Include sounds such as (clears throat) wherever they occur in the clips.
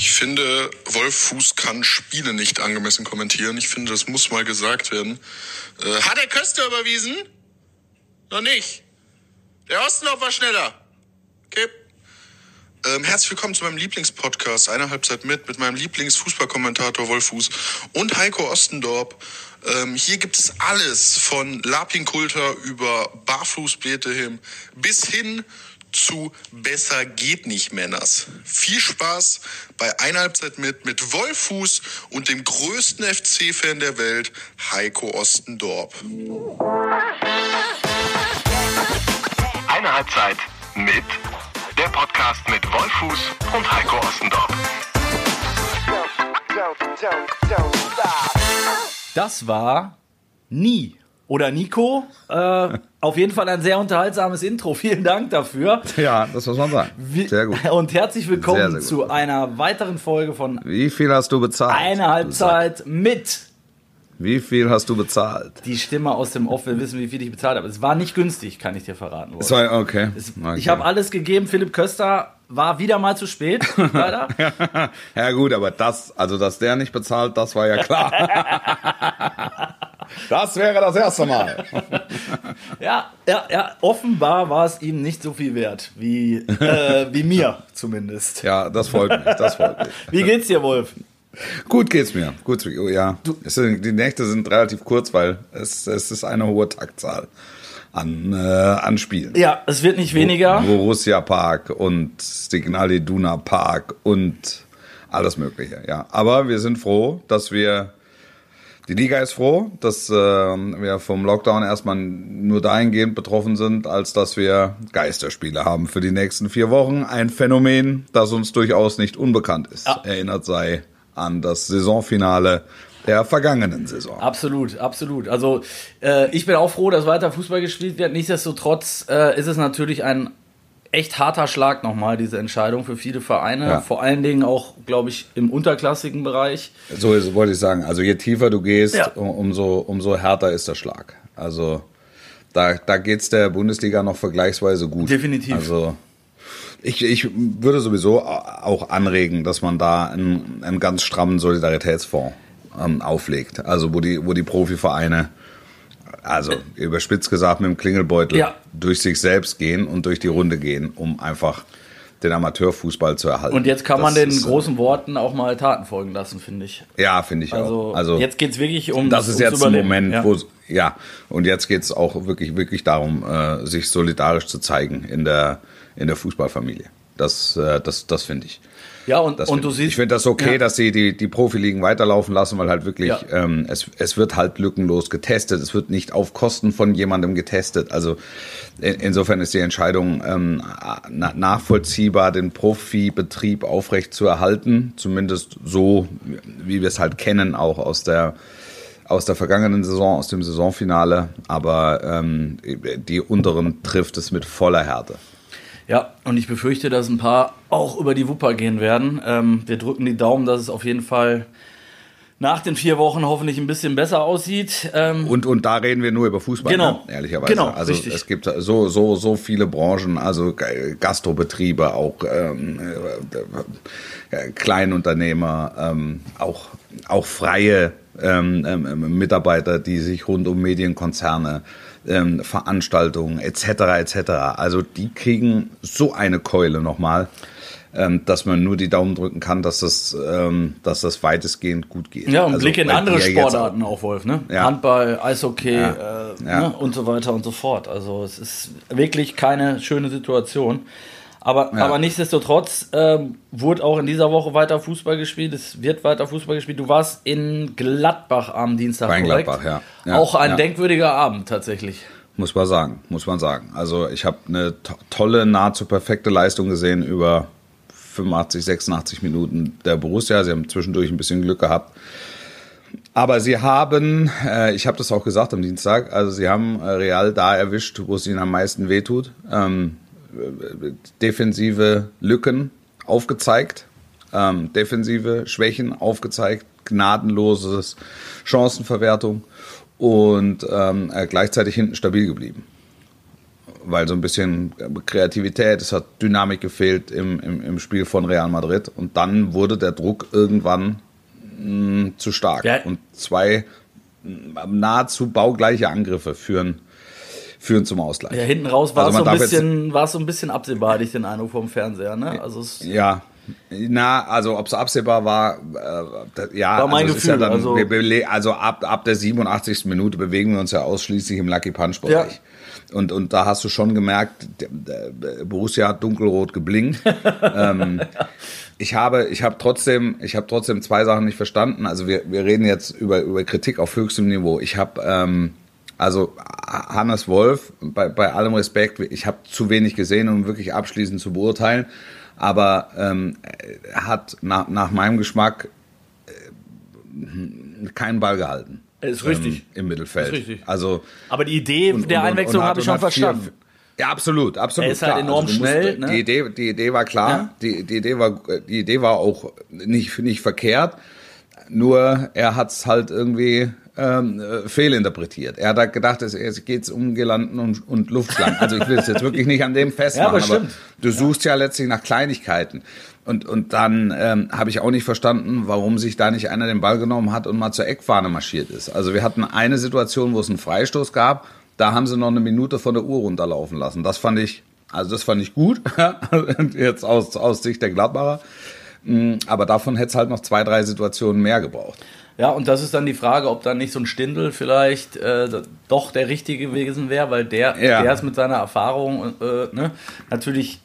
Ich finde, Wolf Fuß kann Spiele nicht angemessen kommentieren. Ich finde, das muss mal gesagt werden. Äh, hat er Köster überwiesen? Noch nicht. Der Ostendorf war schneller. Okay. Ähm, herzlich willkommen zu meinem Lieblingspodcast, eine Halbzeit mit, mit meinem Lieblingsfußballkommentator Wolf Fuß und Heiko Ostendorp. Ähm, hier gibt es alles von Lapin Kulter über Barfußbeete bis hin zu Besser geht nicht Männers. Viel Spaß bei einer Halbzeit mit mit Wolfuß und dem größten FC-Fan der Welt, Heiko Ostendorp. Eine Halbzeit mit der Podcast mit Wolfuß und Heiko Ostendorf. Das war nie. Oder Nico. Äh, auf jeden Fall ein sehr unterhaltsames Intro. (laughs) Vielen Dank dafür. Ja, das muss man sagen. Sehr gut. Und herzlich willkommen Sehr, sehr zu einer weiteren Folge von Wie viel hast du bezahlt? Eine Halbzeit mit. Wie viel hast du bezahlt? Die Stimme aus dem Off will wissen, wie viel ich bezahlt habe. Es war nicht günstig, kann ich dir verraten. Es war, okay. Es- okay. Ich habe alles gegeben. Philipp Köster war wieder mal zu spät, (laughs) leider. ja gut, aber das, also dass der nicht bezahlt, das war ja klar. (laughs) das wäre das erste Mal. (laughs) Ja, ja, ja, offenbar war es ihm nicht so viel wert, wie, äh, wie mir zumindest. Ja, das freut mich, das freut mich. (laughs) Wie geht's dir, Wolf? Gut geht's mir. Gut, oh, ja. Es sind, die Nächte sind relativ kurz, weil es, es ist eine hohe Taktzahl an, äh, an Spielen. Ja, es wird nicht weniger. Borussia Park und Signal Iduna Park und alles Mögliche, ja. Aber wir sind froh, dass wir, die Liga ist froh, dass äh, wir vom Lockdown erstmal nur dahingehend betroffen sind, als dass wir Geisterspiele haben für die nächsten vier Wochen. Ein Phänomen, das uns durchaus nicht unbekannt ist. Ja. Erinnert sei an das Saisonfinale der vergangenen Saison. Absolut, absolut. Also äh, ich bin auch froh, dass weiter Fußball gespielt wird. Nichtsdestotrotz äh, ist es natürlich ein echt harter Schlag nochmal, diese Entscheidung für viele Vereine. Ja. Vor allen Dingen auch, glaube ich, im unterklassigen Bereich. So ist- wollte ich sagen. Also je tiefer du gehst, Ja. um- umso, umso härter ist der Schlag. Also da, da geht's der Bundesliga noch vergleichsweise gut. Definitiv. Also ich, ich würde sowieso auch anregen, dass man da einen, einen ganz strammen Solidaritätsfonds ähm, auflegt. Also wo die, wo die Profivereine, also überspitzt gesagt, mit dem Klingelbeutel Ja. durch sich selbst gehen und durch die Runde gehen, um einfach den Amateurfußball zu erhalten. Und jetzt kann man Das den ist, äh, großen Worten auch mal Taten folgen lassen, finde ich. Ja, finde ich Also, auch. Also jetzt geht's wirklich um das ist jetzt ein. Moment, ja. wo ja und jetzt geht's auch wirklich wirklich darum, äh, sich solidarisch zu zeigen in der in der Fußballfamilie. Das äh, das das finde ich. Ja, und, und find du ich. siehst. ich finde das okay, Ja. dass sie die, die Profiligen weiterlaufen lassen, weil halt wirklich, Ja. ähm, es, es wird halt lückenlos getestet. Es wird nicht auf Kosten von jemandem getestet. Also in, insofern ist die Entscheidung ähm, na, nachvollziehbar, den Profibetrieb aufrecht zu erhalten. Zumindest so, wie wir es halt kennen, auch aus der aus der vergangenen Saison, aus dem Saisonfinale. Aber ähm, die unteren trifft es mit voller Härte. Ja, und ich befürchte, dass ein paar auch über die Wupper gehen werden. Ähm, wir drücken die Daumen, dass es auf jeden Fall nach den vier Wochen hoffentlich ein bisschen besser aussieht. Ähm, Und, und da reden wir nur über Fußball, Genau. ne? ehrlicherweise. Genau, also richtig. es gibt so, so, so viele Branchen, also Gastrobetriebe, auch ähm, äh, äh, Kleinunternehmer, ähm, auch, auch freie ähm, ähm, Mitarbeiter, die sich rund um Medienkonzerne, ähm, Veranstaltungen etc. etc. Also die kriegen so eine Keule nochmal. Ähm, dass man nur die Daumen drücken kann, dass das, ähm, dass das weitestgehend gut geht. ja, und Also, Blick in andere Sportarten auch, Wolf, ne? Ja. Handball, Eishockey Ja. Äh, Ja. Ne? und so weiter und so fort. Also es ist wirklich keine schöne Situation. Aber, Ja. aber nichtsdestotrotz ähm, wurde auch in dieser Woche weiter Fußball gespielt. Es wird weiter Fußball gespielt. Du warst in Gladbach am Dienstag. Korrekt? Gladbach, ja. Ja, Auch ein ja. denkwürdiger Abend tatsächlich. Muss man sagen, muss man sagen. Also ich habe eine to tolle, nahezu perfekte Leistung gesehen über 85, 86 Minuten der Borussia. Sie haben zwischendurch ein bisschen Glück gehabt. Aber sie haben, äh, ich habe das auch gesagt am Dienstag, also sie haben äh, Real da erwischt, wo es ihnen am meisten wehtut. Ähm, äh, defensive Lücken aufgezeigt, ähm, defensive Schwächen aufgezeigt, gnadenloses Chancenverwertung und ähm, äh, gleichzeitig hinten stabil geblieben. weil so ein bisschen Kreativität, es hat Dynamik gefehlt im, im, im Spiel von Real Madrid. Und dann wurde der Druck irgendwann mh, zu stark. Ja. Und zwei nahezu baugleiche Angriffe führen, führen zum Ausgleich. Ja, hinten raus war Also es so, ein jetzt- bisschen, war es so ein bisschen absehbar, hatte ich den Eindruck vom Fernseher. Ne? Also es, Ja. Na, also ob es absehbar war, äh, da, ja, War mein also, ist ja Gefühl, dann, also- also ab, ab der 87. Minute bewegen wir uns ja ausschließlich im Lucky Punch Bereich. Und, und da hast du schon gemerkt, Borussia hat dunkelrot geblinkt. (laughs) ähm, ich habe, ich habe trotzdem, ich habe trotzdem zwei Sachen nicht verstanden. Also wir, wir reden jetzt über, über Kritik auf höchstem Niveau. Ich habe, ähm, also Hannes Wolf, bei, bei allem Respekt, ich habe zu wenig gesehen, um wirklich abschließend zu beurteilen. Aber ähm, er hat nach, nach meinem Geschmack äh, keinen Ball gehalten. Ist richtig. Ähm, Im Mittelfeld. Ist richtig. Also aber die Idee und- der und- Einwechslung habe ich schon hat vier- verstanden. Ja, absolut, absolut. Er ist halt klar. enorm du musst- schnell, ne? Die Idee, die Idee war klar. Ja. Die, die Idee war, die Idee war auch nicht, nicht verkehrt. Nur er hat es halt irgendwie ähm, äh, fehlinterpretiert. Er hat da gedacht, es, es geht um Gelanden und, und Luftschlangen. Also ich will es jetzt wirklich nicht an dem festmachen, (laughs) Ja, aber aber, du suchst ja letztlich nach Kleinigkeiten. Und, und dann ähm, habe ich auch nicht verstanden, warum sich da nicht einer den Ball genommen hat und mal zur Eckfahne marschiert ist. Also wir hatten eine Situation, wo es einen Freistoß gab, da haben sie noch eine Minute von der Uhr runterlaufen lassen. Das fand ich, also das fand ich gut, (laughs) jetzt aus, aus Sicht der Gladbacher. Mm, Aber davon hätte es halt noch zwei, drei Situationen mehr gebraucht. Ja, und das ist dann die Frage, ob dann nicht so ein Stindel vielleicht äh, doch der Richtige gewesen wäre, weil der, Ja. der es mit seiner Erfahrung äh, ne, natürlich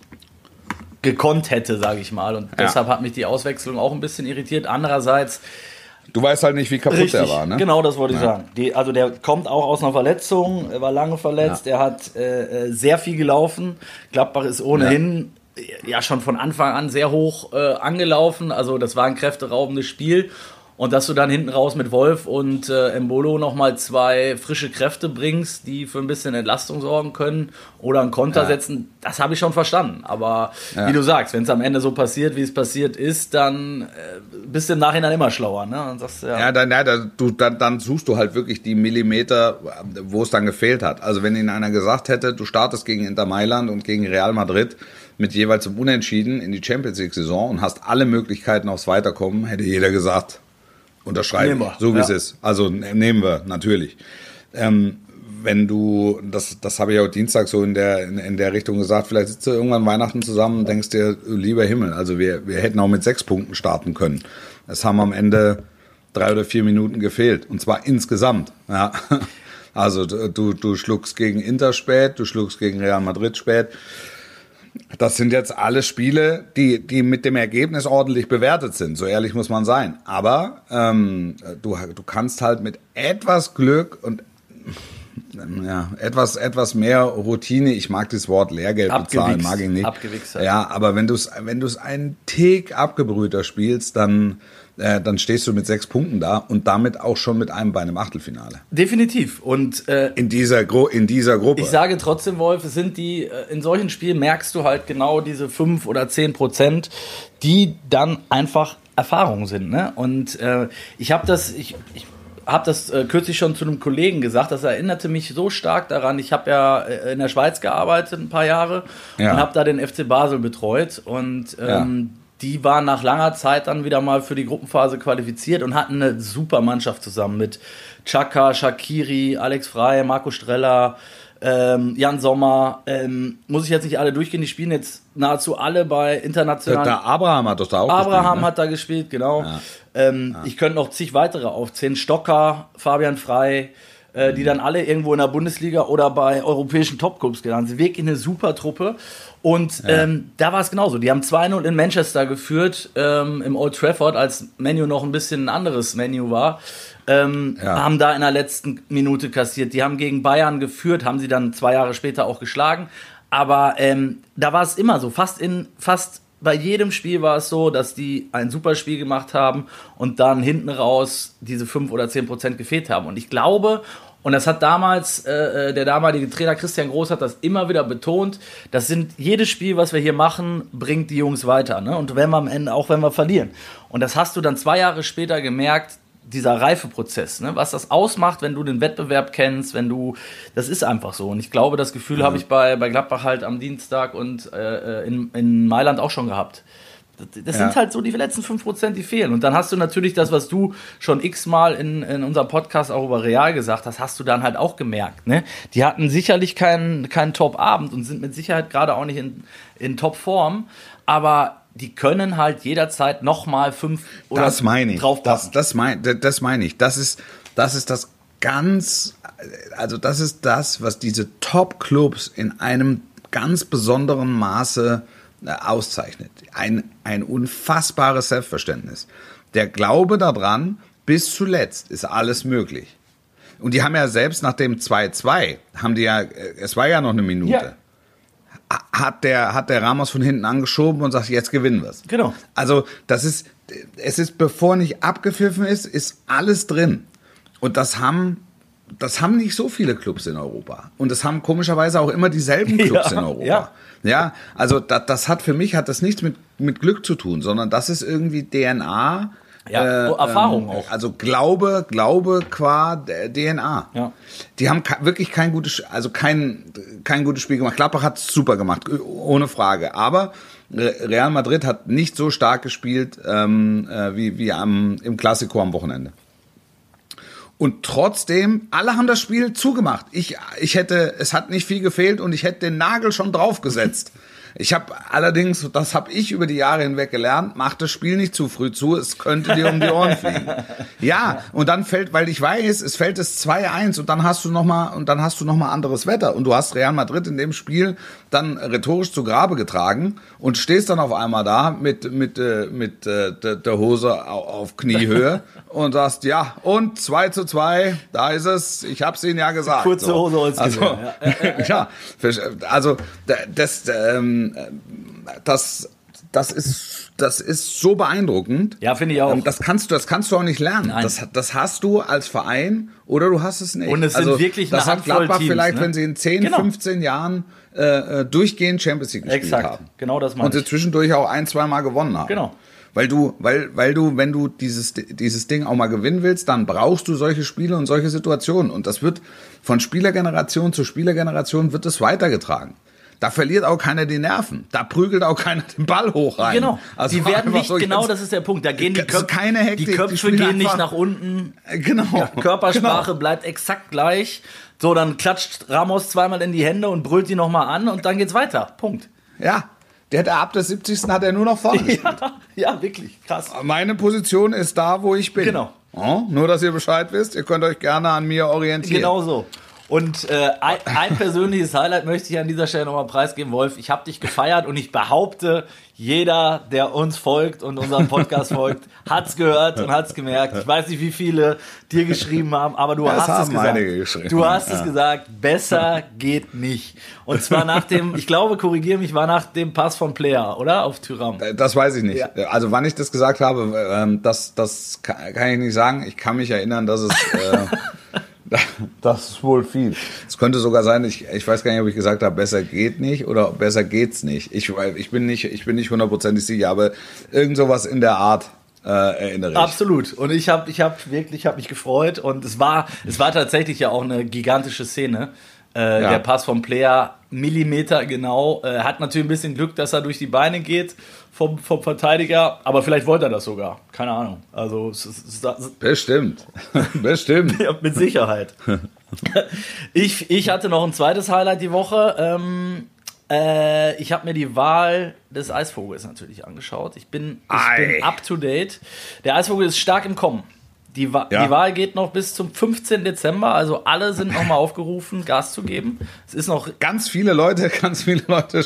gekonnt hätte, sage ich mal. Und deshalb hat mich die Auswechslung auch ein bisschen irritiert. Andererseits, Du weißt halt nicht, wie kaputt richtig, der war, ne? genau das wollte ich Ja. sagen. Die, also der kommt auch aus einer Verletzung, er war lange verletzt, er hat äh, äh, sehr viel gelaufen. Gladbach ist ohnehin ja, schon von Anfang an sehr hoch äh, angelaufen. Also das war ein kräfteraubendes Spiel. Und dass du dann hinten raus mit Wolf und äh, Embolo nochmal zwei frische Kräfte bringst, die für ein bisschen Entlastung sorgen können oder einen Konter Ja. setzen, das habe ich schon verstanden. Aber Ja. wie du sagst, wenn es am Ende so passiert, wie es passiert ist, dann äh, bist du im Nachhinein immer schlauer. Ne? Und sagst, ja, Ja, dann, ja, da- du, dann, dann suchst du halt wirklich die Millimeter, wo es dann gefehlt hat. Also wenn ihnen einer gesagt hätte, du startest gegen Inter Mailand und gegen Real Madrid mit jeweils zum Unentschieden in die Champions League Saison und hast alle Möglichkeiten aufs Weiterkommen, hätte jeder gesagt, unterschreiben, so wie ja. es ist. Also ne- nehmen wir, natürlich. Ähm, wenn du, das, das habe ich auch Dienstag so in der, in, in der Richtung gesagt, vielleicht sitzt du irgendwann Weihnachten zusammen und denkst dir, lieber Himmel, also wir, wir hätten auch mit sechs Punkten starten können. Es haben am Ende drei oder vier Minuten gefehlt. Und zwar insgesamt. Ja. (laughs) Also du, du schluckst gegen Inter spät, du schluckst gegen Real Madrid spät. Das sind jetzt alle Spiele, die, die mit dem Ergebnis ordentlich bewertet sind. So ehrlich muss man sein. Aber ähm, du, du kannst halt mit etwas Glück und ja, etwas, etwas mehr Routine, ich mag das Wort Lehrgeld bezahlen, mag ich nicht. Abgewichst. Ja, aber wenn du es wenn du's einen Tick abgebrühter spielst, dann, äh, dann stehst du mit sechs Punkten da und damit auch schon mit einem Bein im Achtelfinale. definitiv. Und äh, In dieser, Gru in dieser Gruppe. Ich sage trotzdem, Wolf, es sind die, äh, in solchen Spielen merkst du halt genau diese 5 oder 10 Prozent, die dann einfach Erfahrung sind. Ne? Und äh, ich habe das, ich, ich habe das äh, kürzlich schon zu einem Kollegen gesagt, das erinnerte mich so stark daran. Ich habe ja äh, in der Schweiz gearbeitet ein paar Jahre Ja. und habe da den FC Basel betreut und ähm, die waren nach langer Zeit dann wieder mal für die Gruppenphase qualifiziert und hatten eine super Mannschaft zusammen mit Chaka, Shakiri, Alex Frey, Marco Streller, ähm, Jan Sommer. Ähm, muss ich jetzt nicht alle durchgehen, die spielen jetzt nahezu alle bei internationalen. der Abraham hat doch da auch Abraham gespielt, ne? hat da gespielt, genau. Ähm, Ich könnte noch zig weitere aufzählen. Stocker, Fabian Frei, äh, die dann alle irgendwo in der Bundesliga oder bei europäischen Topclubs gelandet sind. Wirklich eine super Truppe. Und ähm, da war es genauso. Die haben 2-0 in Manchester geführt, ähm, im Old Trafford, als Menu noch ein bisschen ein anderes Menu war. Ähm, Ja. Haben da in der letzten Minute kassiert. Die haben gegen Bayern geführt, haben sie dann zwei Jahre später auch geschlagen. Aber ähm, da war es immer so, fast in fast bei jedem Spiel war es so, dass die ein super Spiel gemacht haben und dann hinten raus diese 5 oder 10 Prozent gefehlt haben. Und ich glaube, und das hat damals, äh, äh, der damalige Trainer Christian Groß hat das immer wieder betont, das sind, jedes Spiel, was wir hier machen, bringt die Jungs weiter. Ne? Und wenn wir am Ende, auch wenn wir verlieren. Und das hast du dann zwei Jahre später gemerkt, dieser Reifeprozess, ne? was das ausmacht, wenn du den Wettbewerb kennst, wenn du, das ist einfach so. Und ich glaube, das Gefühl habe ich bei, bei Gladbach halt am Dienstag und äh, in, in Mailand auch schon gehabt. Das, Ja. sind halt so die letzten 5%, die fehlen. Und dann hast du natürlich das, was du schon x-mal in, in unserem Podcast auch über Real gesagt hast, hast du dann halt auch gemerkt. Ne? Die hatten sicherlich keinen, keinen Top-Abend und sind mit Sicherheit gerade auch nicht in, in Top-Form, aber die können halt jederzeit nochmal fünf oder das meine ich. Das, das, mein, das, meine ich. Das ist, das ist das ganz, also das ist das, was diese Top-Clubs in einem ganz besonderen Maße äh, auszeichnet. Ein, ein unfassbares Selbstverständnis. Der Glaube daran, bis zuletzt ist alles möglich. Und die haben ja selbst nach dem 2-2, haben die ja, äh, es war ja noch eine Minute, Ja. hat der, hat der Ramos von hinten angeschoben und sagt, jetzt gewinnen wir's. Genau. Also, das ist, es ist, bevor nicht abgepfiffen ist, ist alles drin. Und das haben, das haben nicht so viele Clubs in Europa. Und das haben komischerweise auch immer dieselben (laughs) Clubs Ja, in Europa. ja. Ja, also das, das hat für mich hat das nichts mit, mit Glück zu tun, sondern das ist irgendwie DNA. Ja, Erfahrung auch. Also Glaube, Glaube qua DNA. Ja. Die haben wirklich kein gutes, also kein, kein gutes Spiel gemacht. Gladbach hat super gemacht, ohne Frage. Aber Re- Real Madrid hat nicht so stark gespielt ähm, äh, wie, wie am, im Klassiko am Wochenende. Und trotzdem, alle haben das Spiel zugemacht. Ich, ich hätte, es hat nicht viel gefehlt und ich hätte den Nagel schon draufgesetzt. (laughs) Ich habe allerdings, das habe ich über die Jahre hinweg gelernt, mach das Spiel nicht zu früh zu, es könnte dir um die Ohren (laughs) fliegen. Ja, und dann fällt, weil ich weiß, es fällt es 2-1 und dann hast du noch mal und dann hast du noch mal anderes Wetter und du hast Real Madrid in dem Spiel dann rhetorisch zu Grabe getragen und stehst dann auf einmal da mit mit äh, mit äh, der, der Hose au- auf Kniehöhe (laughs) und sagst ja und 2 zu 2, da ist es, ich hab's ihnen ja gesagt. Kurze Hose holt's also, Gewehr, ja, (laughs) also das ähm, das das ist das ist so beeindruckend. Ja, finde ich auch. Ähm, Das kannst du, das kannst du auch nicht lernen. Nein. Das, das hast du als Verein oder du hast es nicht. Und es sind also, wirklich eine Das hat Gladbach Teams, vielleicht, ne? wenn sie in 10, Genau. 15 Jahren äh, äh, durchgehend Champions League gespielt Exakt. haben. Genau das meine Und sie zwischendurch auch ein, zwei Mal gewonnen haben. Genau. Weil du, weil, weil du, wenn du dieses, dieses Ding auch mal gewinnen willst, dann brauchst du solche Spiele und solche Situationen. Und das wird von Spielergeneration zu Spielergeneration wird es weitergetragen. Da verliert auch keiner die Nerven. Da prügelt auch keiner den Ball hoch rein. Genau. Also die (laughs) werden nicht, so genau das ist der Punkt. Da gehen die Köpfe, keine Hektik, die die Köpfe spielen gehen nicht nach unten. Genau. Körpersprache Genau. bleibt exakt gleich. So, dann klatscht Ramos zweimal in die Hände und brüllt die nochmal an und dann geht's weiter. Punkt. Ja, der hat ab der 70. hat er nur noch vorne. (laughs) Ja, ja, wirklich. Krass. Meine Position ist da, wo ich bin. Genau. Oh, nur, dass ihr Bescheid wisst, ihr könnt euch gerne an mir orientieren. Genau so. Und äh, ein, ein persönliches Highlight möchte ich an dieser Stelle nochmal preisgeben, Wolf. Ich habe dich gefeiert und ich behaupte, jeder, der uns folgt und unserem Podcast folgt, (laughs) hat's gehört und hat's gemerkt. Ich weiß nicht, wie viele dir geschrieben haben, aber du Es hast es haben gesagt. einige geschrieben, Du hast es ja. gesagt, besser (laughs) geht nicht. Und zwar nach dem, ich glaube, korrigiere mich, war nach dem Pass von Player, oder? Auf Tyram. Äh, Das weiß ich nicht. Ja. Also wann ich das gesagt habe, ähm, das, das kann, kann ich nicht sagen. Ich kann mich erinnern, dass es... Äh, (laughs) (laughs) das ist wohl viel. Es könnte sogar sein, ich, ich weiß gar nicht, ob ich gesagt habe, besser geht nicht oder besser geht's nicht. Ich, ich bin nicht, ich bin nicht hundertprozentig sicher, aber irgend sowas in der Art äh, erinnere ich. Absolut. Und ich habe ich hab wirklich, ich habe mich gefreut und es war, es war tatsächlich ja auch eine gigantische Szene. Äh, Ja. Der Pass vom Player Millimeter genau. Äh, hat natürlich ein bisschen Glück, dass er durch die Beine geht vom, vom Verteidiger, aber vielleicht wollte er das sogar. Keine Ahnung. Also es, es, es, Bestimmt. (laughs) Bestimmt. (laughs) ja, mit Sicherheit. (laughs) ich, ich hatte noch ein zweites Highlight die Woche. Ähm, äh, ich habe mir die Wahl des Eisvogels natürlich angeschaut. Ich bin, ich Ei. bin up to date. Der Eisvogel ist stark im Kommen. Die, Wa Ja. die Wahl geht noch bis zum 15. Dezember, also alle sind nochmal aufgerufen, Gas zu geben. Es ist noch, Ganz viele Leute, (laughs) ganz viele Leute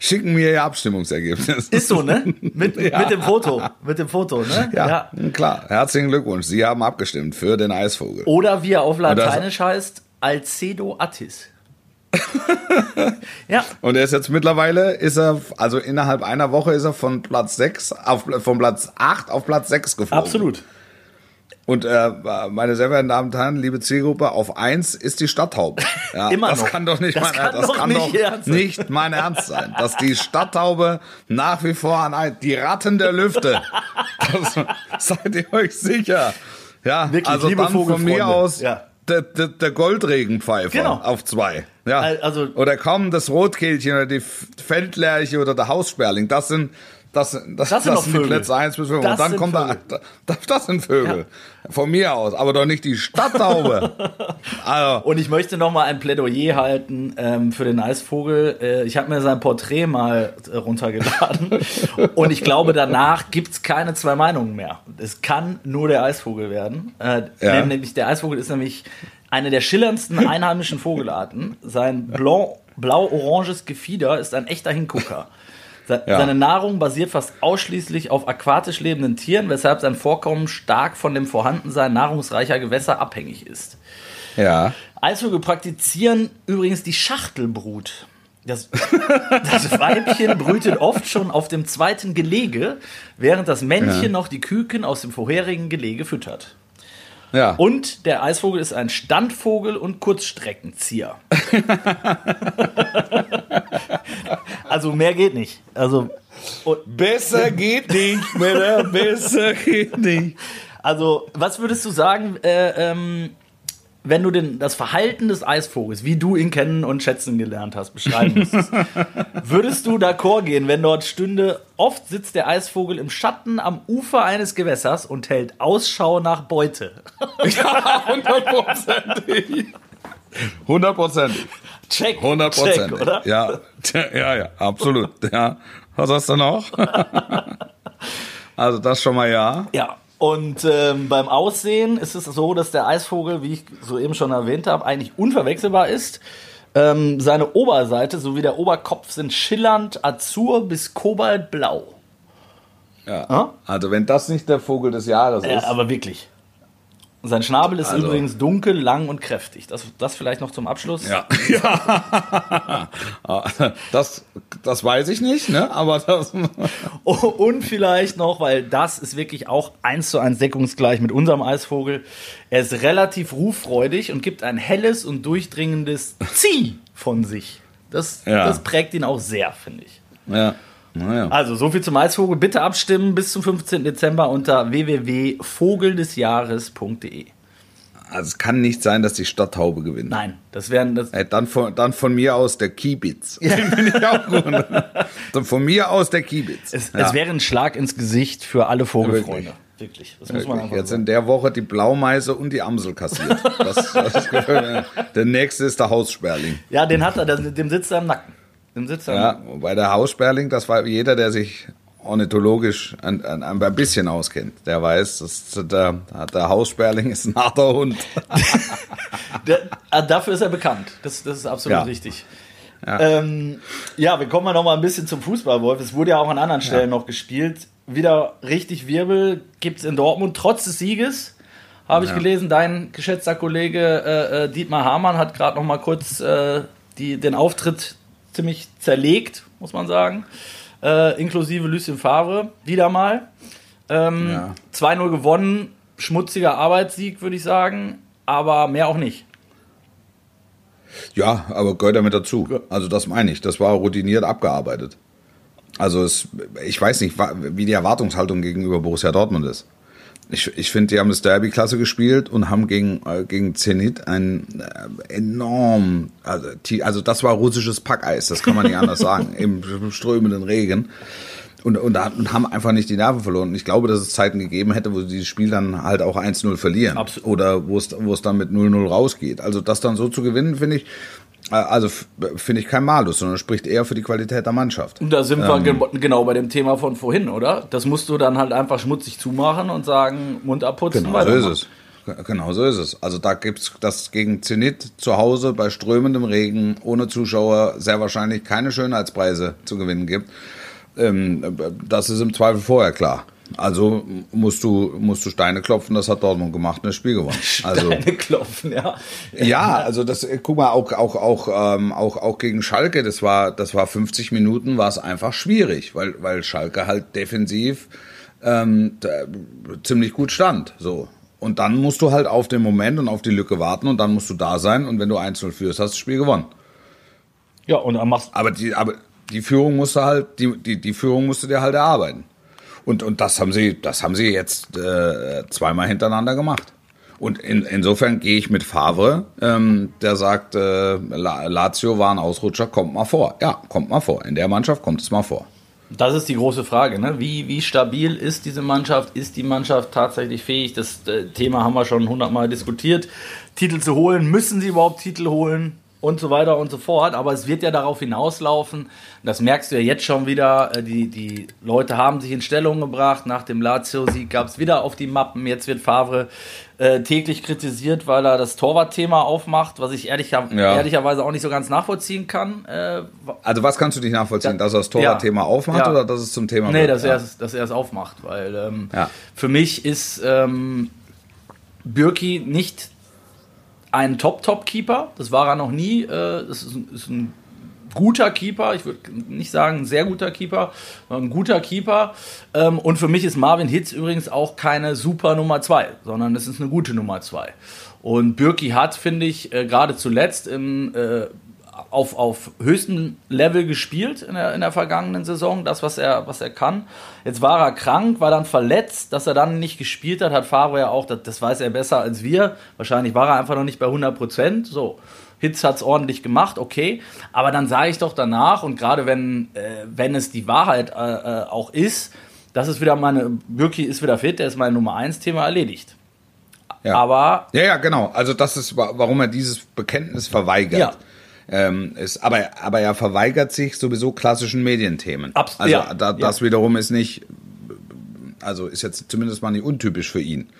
schicken mir ihr Abstimmungsergebnis. ist so, ne? Mit, (laughs) mit dem Foto, mit dem Foto, ne? Ja, klar. Herzlichen Glückwunsch. Sie haben abgestimmt für den Eisvogel. Oder wie er auf Lateinisch heißt, Alcedo Attis. (laughs) ja, Und er ist jetzt mittlerweile, ist er, also innerhalb einer Woche ist er von Platz 6 auf, von Platz 8 auf Platz 6 geflogen. absolut. Und äh, meine sehr verehrten Damen und Herren, liebe Zielgruppe, auf 1 ist die Stadttaube. (laughs) Ja, Immer das noch. kann doch nicht, Das mein, kann das doch kann nicht doch ernst sein. nicht mein Ernst sein, dass die Stadttaube nach wie vor an ein, die Ratten der Lüfte. (laughs) Das, seid ihr euch sicher? Ja, Wirklich, also liebe dann von mir aus Ja. der, der, der Goldregenpfeifer Genau. auf zwei. Ja. Also- oder kaum das Rotkehlchen oder die Feldlerche oder der Haussperling. Das sind, das, sind- das, Das sind noch sind Vögel. Plätze 1 bis 5. Das Und dann kommt da, da, das sind Vögel. Von mir aus, aber doch nicht die Stadttaube. (laughs) also, Und ich möchte noch mal ein Plädoyer halten ähm, für den Eisvogel. Äh, ich habe mir sein Porträt mal äh, runtergeladen (laughs) und ich glaube, danach gibt's keine zwei Meinungen mehr. Es kann nur der Eisvogel werden. Äh, Ja. Nämlich der Eisvogel ist nämlich eine der schillerndsten einheimischen Vogelarten. Sein blau- blau-oranges Gefieder ist ein echter Hingucker. Se- Ja. Seine Nahrung basiert fast ausschließlich auf aquatisch lebenden Tieren, weshalb sein Vorkommen stark von dem Vorhandensein nahrungsreicher Gewässer abhängig ist. ja. Eisvögel praktizieren übrigens die Schachtelbrut. Das, das (laughs) Weibchen brütet oft schon auf dem zweiten Gelege, während das Männchen Ja. noch die Küken aus dem vorherigen Gelege füttert. Ja. Und der Eisvogel ist ein Standvogel und Kurzstreckenzieher. (laughs) also mehr geht nicht. Also, und, besser geht nicht, Männer, besser geht nicht. also was würdest du sagen, äh, ähm, wenn du den, das Verhalten des Eisvogels, wie du ihn kennen und schätzen gelernt hast, beschreiben müsstest, (laughs) würdest du d'accord gehen, wenn dort stünde, oft sitzt der Eisvogel im Schatten am Ufer eines Gewässers und hält Ausschau nach Beute? (laughs) Ja, hundertprozentig. Hundertprozentig. Check. Hundertprozentig. Check, oder? Ja, ja, ja, absolut. Ja. Was hast du noch? (laughs) Also das schon mal ja. Ja. Und ähm, beim Aussehen ist es so, dass der Eisvogel, wie ich soeben schon erwähnt habe, eigentlich unverwechselbar ist. Ähm, seine Oberseite sowie der Oberkopf sind schillernd azur bis kobaltblau. ja. Ah? Also wenn das nicht der Vogel des Jahres Ja, ist. aber wirklich. Sein Schnabel ist Also- übrigens dunkel, lang und kräftig. Das, das vielleicht noch zum Abschluss. Ja. (laughs) ja. Das, das weiß ich nicht, ne? Aber das. (laughs) Oh, Und vielleicht noch, weil das ist wirklich auch eins zu eins deckungsgleich mit unserem Eisvogel. Er ist relativ ruffreudig und gibt ein helles und durchdringendes Zieh von sich. Das, Ja. das prägt ihn auch sehr, finde ich. Ja. Naja. Also, so viel zum Eisvogel. Bitte abstimmen bis zum 15. Dezember unter www.vogeldesjahres.de. Also es kann nicht sein, dass die Stadttaube gewinnt. Nein, das wären das. Äh, dann, von, dann von mir aus der Kiebitz. Den (laughs) finde ich auch gut. Dann von mir aus der Kiebitz. Es, Ja. es wäre ein Schlag ins Gesicht für alle Vogelfreunde. wirklich. Wirklich. Das muss man Wirklich. einfach Jetzt sagen. in der Woche die Blaumeise und die Amsel kassiert. Das, das der nächste ist der Haussperling. Ja, den hat er, dem sitzt er im Nacken. Im Ja, Nacken. wobei der Haussperling, das war jeder, der sich ornithologisch ein, ein, ein bisschen auskennt, der weiß, dass der, der Haussperling ist ein harter Hund. (laughs) Der, äh, dafür ist er bekannt. Das, das ist absolut Ja. richtig. Ja. Ähm, ja, wir kommen mal noch mal ein bisschen zum Fußball, Wolf. Es wurde ja auch an anderen Stellen noch gespielt. Wieder richtig Wirbel gibt es in Dortmund, trotz des Sieges. Habe ich Ja. gelesen, dein geschätzter Kollege äh, äh, Dietmar Hamann hat gerade noch mal kurz äh, die, den Auftritt ziemlich zerlegt, muss man sagen. Äh, inklusive Lucien Favre, wieder mal. Ähm, Ja. 2-0 gewonnen, schmutziger Arbeitssieg, würde ich sagen, aber mehr auch nicht. Ja, aber gehört damit dazu. Also das meine ich. Das war routiniert abgearbeitet. Also es, ich weiß nicht, wie die Erwartungshaltung gegenüber Borussia Dortmund ist. Ich, ich finde, die haben das Derby klasse gespielt und haben gegen, äh, gegen Zenit ein äh, enorm, also, also das war russisches Packeis, das kann man nicht anders sagen, (laughs) im strömenden Regen. Und, und, da- und haben einfach nicht die Nerven verloren. Und ich glaube, dass es Zeiten gegeben hätte, wo sie dieses Spiel dann halt auch 1-0 verlieren. Absolut. Oder wo es, wo es dann mit 0-0 rausgeht. Also das dann so zu gewinnen, finde ich, also finde ich kein Malus, sondern spricht eher für die Qualität der Mannschaft. Und da sind wir ge genau bei dem Thema von vorhin, oder? Das musst du dann halt einfach schmutzig zumachen und sagen, Mund abputzen. Genau so ist es. Genau so ist es. Also da gibt's das gegen Zenit zu Hause bei strömendem Regen ohne Zuschauer sehr wahrscheinlich keine Schönheitspreise zu gewinnen gibt. Ähm, das ist im Zweifel vorher klar. Also musst du musst du Steine klopfen. Das hat Dortmund gemacht und das Spiel gewonnen. (laughs) Also Steine klopfen, ja. ja, also das, guck mal, auch, auch, auch, ähm, auch, auch gegen Schalke, das war, das war 50 Minuten, war es einfach schwierig, weil, weil Schalke halt defensiv ähm, da, ziemlich gut stand. So. Und dann musst du halt auf den Moment und auf die Lücke warten und dann musst du da sein und wenn du 1-0 führst, hast du das Spiel gewonnen. Ja, und dann machst Aber die, aber die Führung musste halt, die, die, die Führung musste dir halt erarbeiten. Und, und das haben sie, das haben sie jetzt äh, zweimal hintereinander gemacht. Und in, insofern gehe ich mit Favre, ähm, der sagt, äh, Lazio war ein Ausrutscher, kommt mal vor. Ja, kommt mal vor. In der Mannschaft kommt es mal vor. Das ist die große Frage. Ne? Wie, wie stabil ist diese Mannschaft? Ist die Mannschaft tatsächlich fähig? Das äh, Thema haben wir schon hundertmal diskutiert. Titel zu holen. Müssen sie überhaupt Titel holen? Und so weiter und so fort. Aber es wird ja darauf hinauslaufen, das merkst du ja jetzt schon wieder, äh, die, die Leute haben sich in Stellung gebracht. Nach dem Lazio-Sieg gab es wieder auf die Mappen. Jetzt wird Favre äh, täglich kritisiert, weil er das Torwartthema aufmacht, was ich ehrlich, ja. ehrlicherweise auch nicht so ganz nachvollziehen kann. Äh, also was kannst du nicht nachvollziehen? Ja, dass er das Torwartthema ja, aufmacht ja. oder dass es zum Thema Nee, wird? dass, er es, dass er es aufmacht. Weil ähm, für mich ist ähm, Bürki nicht ein Top-Top-Keeper. Das war er noch nie. Äh, das ist ein, ist ein guter Keeper. Ich würde nicht sagen sehr guter Keeper, sondern ein guter Keeper. Ähm, und für mich ist Marvin Hitz übrigens auch keine super Nummer 2, sondern es ist eine gute Nummer 2. Und Birki hat, finde ich, äh, gerade zuletzt im äh, auf, auf höchstem Level gespielt in der, in der vergangenen Saison, das, was er, was er kann. Jetzt war er krank, war dann verletzt, dass er dann nicht gespielt hat, hat Favre ja auch, das, das weiß er besser als wir. Wahrscheinlich war er einfach noch nicht bei 100 Prozent. So. Hitz hat es ordentlich gemacht, okay. Aber dann sage ich doch danach, und gerade wenn, äh, wenn es die Wahrheit äh, äh auch ist, das ist wieder meine, Birki ist wieder fit, der ist mein Nummer 1 Thema erledigt. Ja. Aber. Ja, ja, genau. Also, das ist, warum er dieses Bekenntnis verweigert. Ja. Ähm, ist, aber, aber er verweigert sich sowieso klassischen Medienthemen. Abs also ja, da, das ja. wiederum ist nicht, also ist jetzt zumindest mal nicht untypisch für ihn.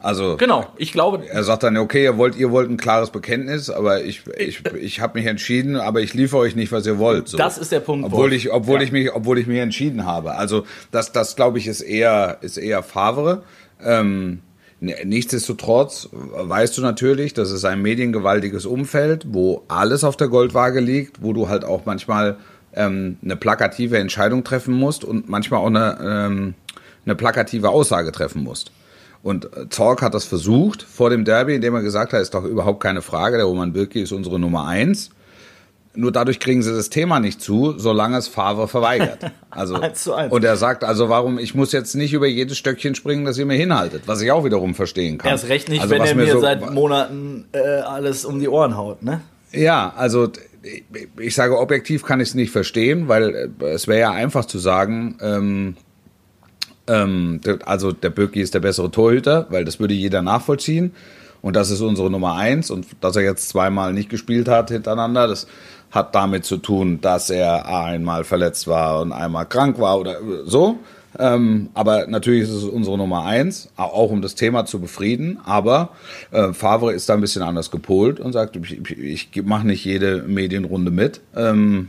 Also genau, ich glaube. Er sagt dann, okay, ihr wollt, ihr wollt ein klares Bekenntnis, aber ich, ich, ich habe mich entschieden, aber ich liefere euch nicht, was ihr wollt. So. Das ist der Punkt. Obwohl ich, obwohl ja. ich mich, obwohl ich mich entschieden habe. Also das, das glaube ich, ist eher, ist eher Favre. Ähm, Nichtsdestotrotz weißt du natürlich, das ist ein mediengewaltiges Umfeld, wo alles auf der Goldwaage liegt, wo du halt auch manchmal ähm, eine plakative Entscheidung treffen musst und manchmal auch eine, ähm, eine plakative Aussage treffen musst. Und äh, Zorg hat das versucht vor dem Derby, indem er gesagt hat, ist doch überhaupt keine Frage, der Roman Birki ist unsere Nummer eins. Nur dadurch kriegen sie das Thema nicht zu, solange es Favre verweigert. (laughs) Also, eins zu eins. Und er sagt, also warum, ich muss jetzt nicht über jedes Stöckchen springen, das ihr mir hinhaltet, was ich auch wiederum verstehen kann. Erst recht nicht, also, wenn er mir so, seit Monaten äh, alles um die Ohren haut, ne? Ja, also ich sage, objektiv kann ich es nicht verstehen, weil äh, es wäre ja einfach zu sagen, ähm, ähm, also der Böcki ist der bessere Torhüter, weil das würde jeder nachvollziehen. Und das ist unsere Nummer eins. Und dass er jetzt zweimal nicht gespielt hat hintereinander, das hat damit zu tun, dass er einmal verletzt war und einmal krank war oder so. Ähm, aber natürlich ist es unsere Nummer eins, auch um das Thema zu befrieden. Aber äh, Favre ist da ein bisschen anders gepolt und sagt, ich, ich, ich mache nicht jede Medienrunde mit. Ähm,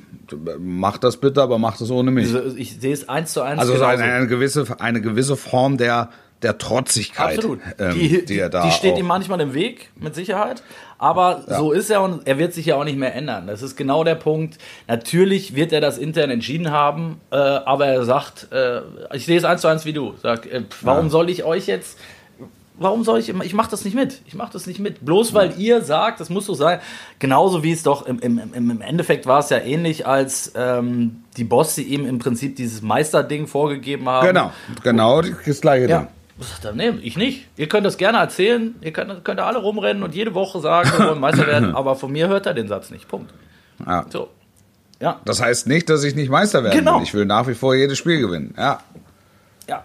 mach das bitte, aber mach das ohne mich. Also ich sehe es eins zu eins. Also eine, eine, gewisse, eine gewisse Form der der Trotzigkeit, Absolut. Ähm, die, die, er da die steht ihm manchmal im Weg, mit Sicherheit. Aber ja. so ist er und er wird sich ja auch nicht mehr ändern. Das ist genau der Punkt. Natürlich wird er das intern entschieden haben, äh, aber er sagt, äh, ich sehe es eins zu eins wie du. Sag, äh, warum ja. soll ich euch jetzt warum soll ich immer, ich mache das nicht mit. Ich mache das nicht mit. Bloß weil ihr sagt, das muss so sein. Genauso wie es doch im, im, im Endeffekt war es ja ähnlich, als ähm, die Bosse ihm im Prinzip dieses Meisterding vorgegeben haben. Genau, genau das gleiche ja. Ding. Nee, ich nicht. Ihr könnt das gerne erzählen. Ihr könnt, könnt alle rumrennen und jede Woche sagen, wir wollen Meister werden. (clears throat) Aber von mir hört er den Satz nicht. Punkt. Ja. So. Ja. Das heißt nicht, dass ich nicht Meister werden genau. will. Ich will nach wie vor jedes Spiel gewinnen. Ja. Ja.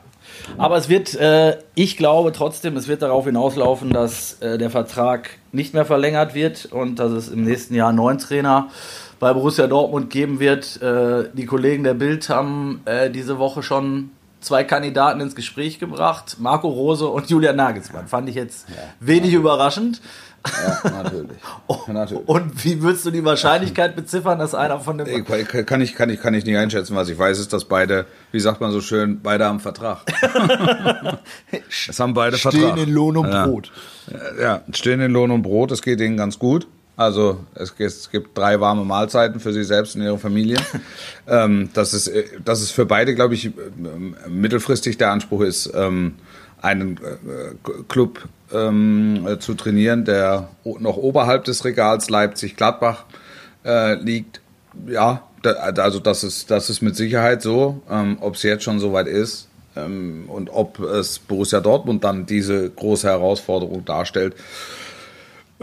Aber es wird, äh, ich glaube trotzdem, es wird darauf hinauslaufen, dass äh, der Vertrag nicht mehr verlängert wird und dass es im nächsten Jahr einen neuen Trainer bei Borussia Dortmund geben wird. Äh, die Kollegen der Bild haben äh, diese Woche schon zwei Kandidaten ins Gespräch gebracht, Marco Rose und Julian Nagelsmann. Fand ich jetzt ja. wenig überraschend. Ja, natürlich. (laughs) natürlich. Und wie würdest du die Wahrscheinlichkeit beziffern, dass einer von dem. Kann ich, kann, ich, kann ich nicht einschätzen. Was ich weiß, ist, dass beide, wie sagt man so schön, beide haben Vertrag. (laughs) es haben beide stehen Vertrag. Stehen in Lohn und Brot. Ja, stehen in Lohn und Brot. Es geht ihnen ganz gut. Also es, es, gibt drei warme Mahlzeiten für sie selbst und ihre Familie. (laughs) ähm, das, ist, äh, das ist für beide, glaube ich, äh, mittelfristig der Anspruch ist, ähm, einen äh, Club ähm, äh, zu trainieren, der noch oberhalb des Regals Leipzig-Gladbach äh, liegt. Ja, da, also das ist, das ist mit Sicherheit so. Ähm, Ob es jetzt schon soweit ist, Ähm, und ob es Borussia Dortmund dann diese große Herausforderung darstellt,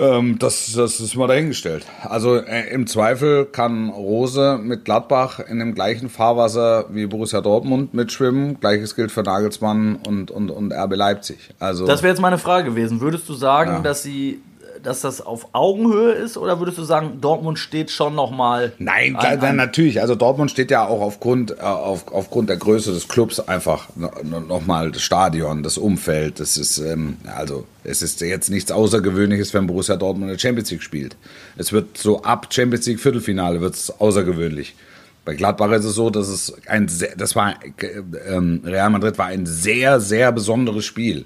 ähm, das, das ist mal dahingestellt. Also äh, im Zweifel kann Rose mit Gladbach in dem gleichen Fahrwasser wie Borussia Dortmund mitschwimmen. Gleiches gilt für Nagelsmann und, und, und RB Leipzig. Also Das wäre jetzt meine Frage gewesen. Würdest du sagen, Ja. dass sie dass das auf Augenhöhe ist oder würdest du sagen, Dortmund steht schon noch mal Nein, dann ein- natürlich. Also Dortmund steht ja auch aufgrund, äh, auf, aufgrund der Größe des Clubs einfach nochmal das Stadion, das Umfeld. Das ist, ähm, also es ist jetzt nichts Außergewöhnliches, wenn Borussia Dortmund in der Champions League spielt. Es wird so ab Champions League Viertelfinale wird es außergewöhnlich. Bei Gladbach ist es so, dass es ein sehr, das war äh, ähm, Real Madrid war ein sehr sehr besonderes Spiel.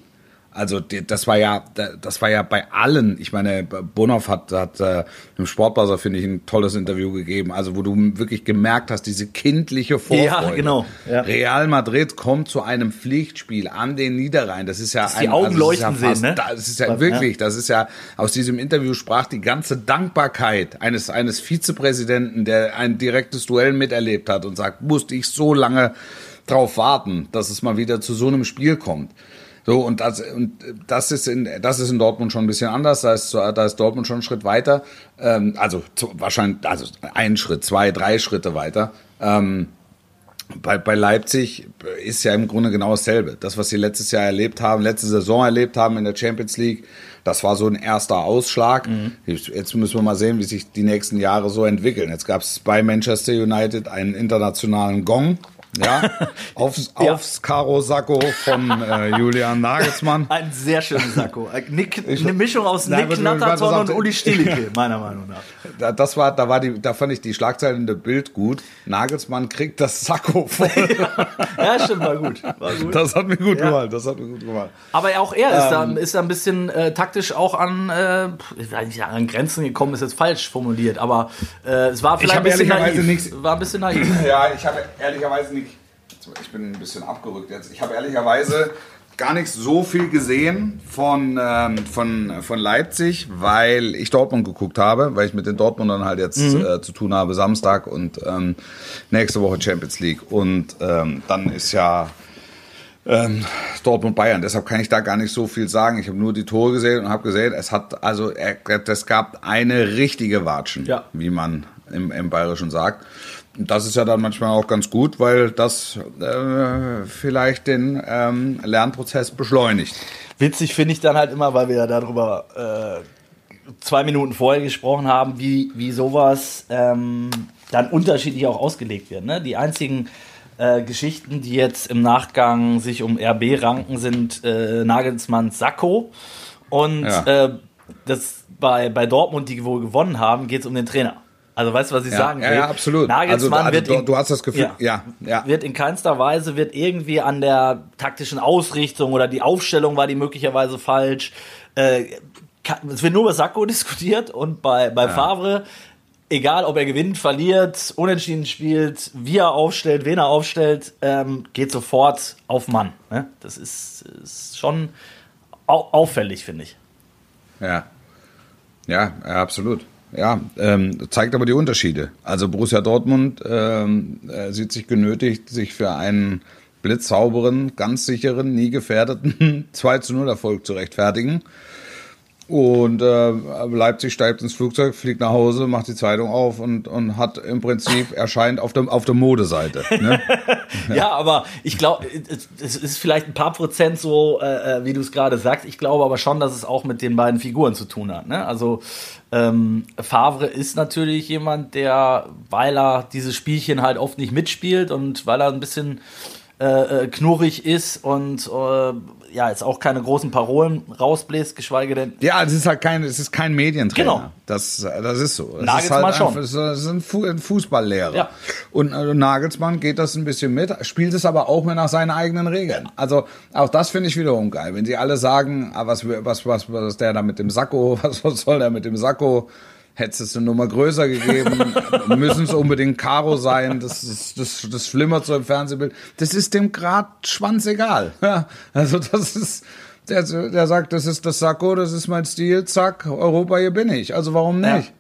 Also die- das war ja, das war ja bei allen. Ich meine, Bonhoff hat, hat äh, im Sportbuzzer finde ich ein tolles Interview gegeben. Also wo du wirklich gemerkt hast, diese kindliche Vorfreude. Ja, genau, ja. Real Madrid kommt zu einem Pflichtspiel an den Niederrhein. Das ist ja die ein, Augen also das ist ja leuchten sehen, ne? Das ist ja Ja. wirklich, das ist ja aus diesem Interview sprach die ganze Dankbarkeit eines eines Vizepräsidenten, der ein direktes Duell miterlebt hat und sagt, musste ich so lange drauf warten, dass es mal wieder zu so einem Spiel kommt. So, und das, und das ist in, das ist in Dortmund schon ein bisschen anders. Da ist, da ist Dortmund schon einen Schritt weiter. Ähm, also zu, wahrscheinlich, also einen Schritt, zwei, drei Schritte weiter. Ähm, bei, bei Leipzig ist ja im Grunde genau dasselbe. Das, was sie letztes Jahr erlebt haben, letzte Saison erlebt haben in der Champions League, das war so ein erster Ausschlag. Jetzt jetzt müssen wir mal sehen, wie sich die nächsten Jahre so entwickeln. Jetzt gab es bei Manchester United einen internationalen Gong. Ja, (laughs) aufs, Ja. aufs Karo-Sakko von äh, Julian Nagelsmann. (laughs) Ein sehr schönes Sakko. Ein Nick, eine Mischung aus Nein, Nick Natterton und Uli Stielicke, (laughs) meiner Meinung nach. Da, das war, da war die, da fand ich die Schlagzeile in der Bild gut. Nagelsmann kriegt das Sakko voll. Ja, stimmt, war gut. War gut. Das hat mir gut Ja. gefallen. Das hat mir gut gefallen. Aber auch er ist, Ähm. da, ist da ein bisschen äh, taktisch auch an, äh, ich nicht, an Grenzen gekommen, ist jetzt falsch formuliert, aber äh, es war vielleicht ein bisschen naiv. nichts- War ein bisschen naiv. Ja, ich habe ehrlicherweise nicht. Ich bin ein bisschen abgerückt jetzt. Ich habe ehrlicherweise gar nicht so viel gesehen von, ähm, von, von Leipzig, weil ich Dortmund geguckt habe, weil ich mit den Dortmundern halt jetzt äh, zu tun habe, Samstag und ähm, nächste Woche Champions League. Und ähm, dann ist ja ähm, Dortmund Bayern. Deshalb kann ich da gar nicht so viel sagen. Ich habe nur die Tore gesehen und habe gesehen, es hat also es gab eine richtige Watschen, Ja. wie man im, im Bayerischen sagt. Das ist ja dann manchmal auch ganz gut, weil das äh, vielleicht den ähm, Lernprozess beschleunigt. Witzig finde ich dann halt immer, weil wir ja darüber äh, zwei Minuten vorher gesprochen haben, wie, wie sowas ähm, dann unterschiedlich auch ausgelegt wird. Ne? Die einzigen äh, Geschichten, die jetzt im Nachgang sich um RB ranken, sind äh, Nagelsmanns Sakko. Und Ja. äh, das bei, bei Dortmund, die wohl gewonnen haben, geht es um den Trainer. Also weißt du, was ich Ja, sagen will? ja, absolut. Nagelsmann Also, also wird du- in- du hast das Gefühl- ja, ja. wird in keinster Weise wird irgendwie an der taktischen Ausrichtung oder die Aufstellung war die möglicherweise falsch. Äh, es wird nur über Sakko (laughs) diskutiert und bei, bei Favre, egal ob er gewinnt, verliert, unentschieden spielt, wie er aufstellt, wen er aufstellt, ähm, geht sofort auf Mann. Ne? Das ist, ist schon au auffällig, finde ich. Ja, ja, absolut. Ja, ähm, zeigt aber die Unterschiede. Also Borussia Dortmund ähm, äh, sieht sich genötigt, sich für einen blitzsauberen, ganz sicheren, nie gefährdeten (laughs) 2 zu 0 Erfolg zu rechtfertigen. Und äh, Leipzig steigt ins Flugzeug, fliegt nach Hause, macht die Zeitung auf und, und hat im Prinzip erscheint auf der, auf der Modeseite. Ne? (laughs) Ja, aber ich glaube, es, es ist vielleicht ein paar Prozent so, äh, äh, wie du es gerade sagst. Ich glaube aber schon, dass es auch mit den beiden Figuren zu tun hat. Ne? Also ähm, Favre ist natürlich jemand, der, weil er dieses Spielchen halt oft nicht mitspielt und weil er ein bisschen äh, äh, knurrig ist und äh, ja, jetzt auch keine großen Parolen rausbläst, geschweige denn. Ja, es ist halt kein, es ist kein Medientrainer. Genau. Das, das ist so. Es Nagelsmann ist halt schon. einfach- Es ist ein, Fu ein Fußballlehrer. Ja. Und äh, Nagelsmann geht das ein bisschen mit, spielt es aber auch mehr nach seinen eigenen Regeln. Also auch das finde ich wiederum geil. Wenn sie alle sagen, ah, was, was, was, was ist der da mit dem Sakko, (laughs) was, was soll der mit dem Sakko? Hättest es eine Nummer größer gegeben, (laughs) müssen es unbedingt Karo sein, das, ist, das, das flimmert so im Fernsehbild. Das ist dem grad schwanzegal. Ja, also das ist, der, der sagt, das ist das Sakko, das ist mein Stil, zack, Europa, hier bin ich. Also warum Ja. nicht?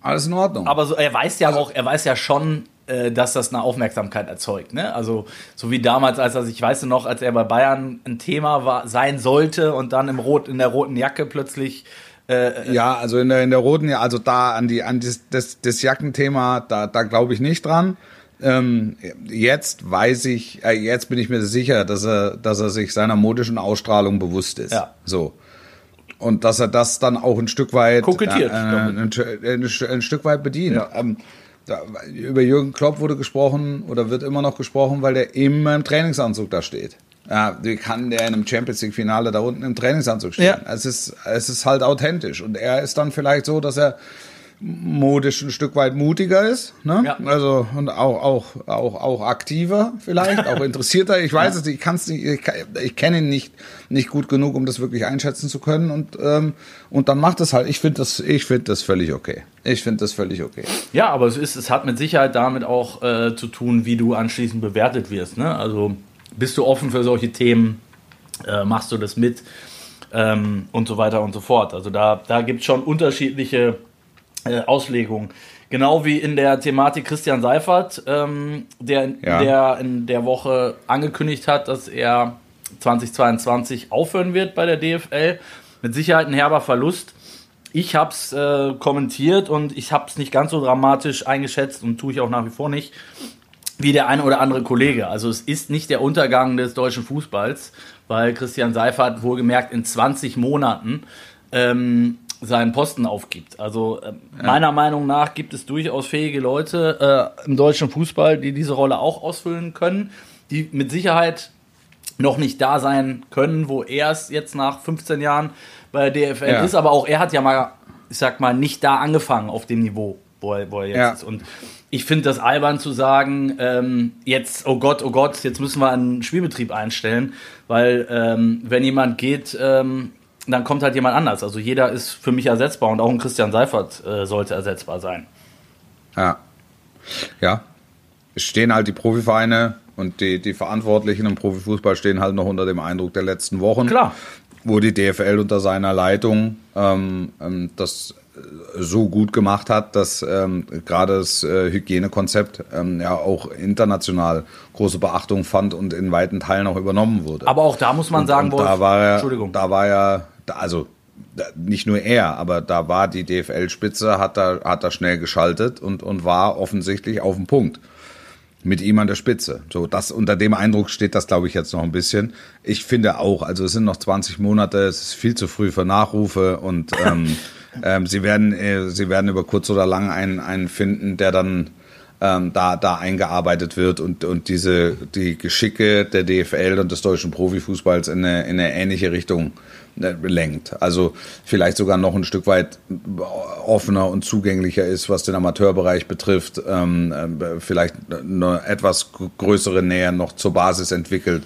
Alles in Ordnung. Aber so, er weiß ja auch, er weiß ja schon, äh, dass das eine Aufmerksamkeit erzeugt. Ne? Also so wie damals, als er, ich weiß noch, als er bei Bayern ein Thema war, sein sollte und dann im Rot, in der roten Jacke plötzlich äh, ja, also in der, in der roten, ja, also da an die an das, das, das Jackenthema, da, da glaube ich nicht dran. Ähm, jetzt weiß ich, äh, jetzt bin ich mir sicher, dass er, dass er sich seiner modischen Ausstrahlung bewusst ist. Ja. So. Und dass er das dann auch ein Stück weit kokettiert, äh, ein, ein, ein, ein, Stück weit bedient. Ja. Ähm, da, über Jürgen Klopp wurde gesprochen oder wird immer noch gesprochen, weil der immer im Trainingsanzug da steht. Ja, wie kann der in einem Champions League Finale da unten im Trainingsanzug stehen? Ja. Es ist, es ist halt authentisch. Und er ist dann vielleicht so, dass er modisch ein Stück weit mutiger ist, ne? Ja. Also und auch auch auch auch aktiver vielleicht, auch (laughs) interessierter. Ich weiß ja. es, ich kann es nicht, ich, ich kenne ihn nicht nicht gut genug, um das wirklich einschätzen zu können und ähm, und dann macht es halt. Ich finde das, ich finde das völlig okay. Ich finde das völlig okay. Ja, aber es ist, es hat mit Sicherheit damit auch äh, zu tun, wie du anschließend bewertet wirst. Ne? Also bist du offen für solche Themen, äh, machst du das mit ähm, und so weiter und so fort. Also da da gibt es schon unterschiedliche äh, Auslegung. Genau wie in der Thematik Christian Seifert, ähm, der, ja. der in der Woche angekündigt hat, dass er 2022 aufhören wird bei der DFL. Mit Sicherheit ein herber Verlust. Ich habe es äh, kommentiert und ich habe es nicht ganz so dramatisch eingeschätzt und tue ich auch nach wie vor nicht, wie der eine oder andere Kollege. Also es ist nicht der Untergang des deutschen Fußballs, weil Christian Seifert wohlgemerkt in 20 Monaten ähm, seinen Posten aufgibt. Also äh, ja. meiner Meinung nach gibt es durchaus fähige Leute äh, im deutschen Fußball, die diese Rolle auch ausfüllen können, die mit Sicherheit noch nicht da sein können, wo er es jetzt nach 15 Jahren bei der DFL ja. ist. Aber auch er hat ja mal, ich sag mal, nicht da angefangen auf dem Niveau, wo er, wo er jetzt ja. ist. Und ich finde das albern zu sagen, ähm, jetzt, oh Gott, oh Gott, jetzt müssen wir einen Spielbetrieb einstellen, weil ähm, wenn jemand geht, ähm, dann kommt halt jemand anders. Also jeder ist für mich ersetzbar und auch ein Christian Seifert äh, sollte ersetzbar sein. Ja. Ja. Es stehen halt die Profivereine und die, die Verantwortlichen im Profifußball stehen halt noch unter dem Eindruck der letzten Wochen. Klar. Wo die DFL unter seiner Leitung ähm, ähm, das so gut gemacht hat, dass ähm, gerade das äh, Hygienekonzept ähm, ja auch international große Beachtung fand und in weiten Teilen auch übernommen wurde. Aber auch da muss man und, sagen, und da war er, Entschuldigung. da war ja, also nicht nur er, aber da war die DFL-Spitze, hat da, hat da schnell geschaltet und, und war offensichtlich auf dem Punkt. Mit ihm an der Spitze. So, das, unter dem Eindruck steht das, glaube ich, jetzt noch ein bisschen. Ich finde auch, also es sind noch 20 Monate, es ist viel zu früh für Nachrufe und ähm, (laughs) ähm, sie werden, äh, sie werden über kurz oder lang einen, einen finden, der dann ähm, da, da eingearbeitet wird und, und diese, die Geschicke der DFL und des deutschen Profifußballs in eine, in eine ähnliche Richtung äh, lenkt. Also vielleicht sogar noch ein Stück weit offener und zugänglicher ist, was den Amateurbereich betrifft. Ähm, äh, vielleicht eine etwas größere Nähe noch zur Basis entwickelt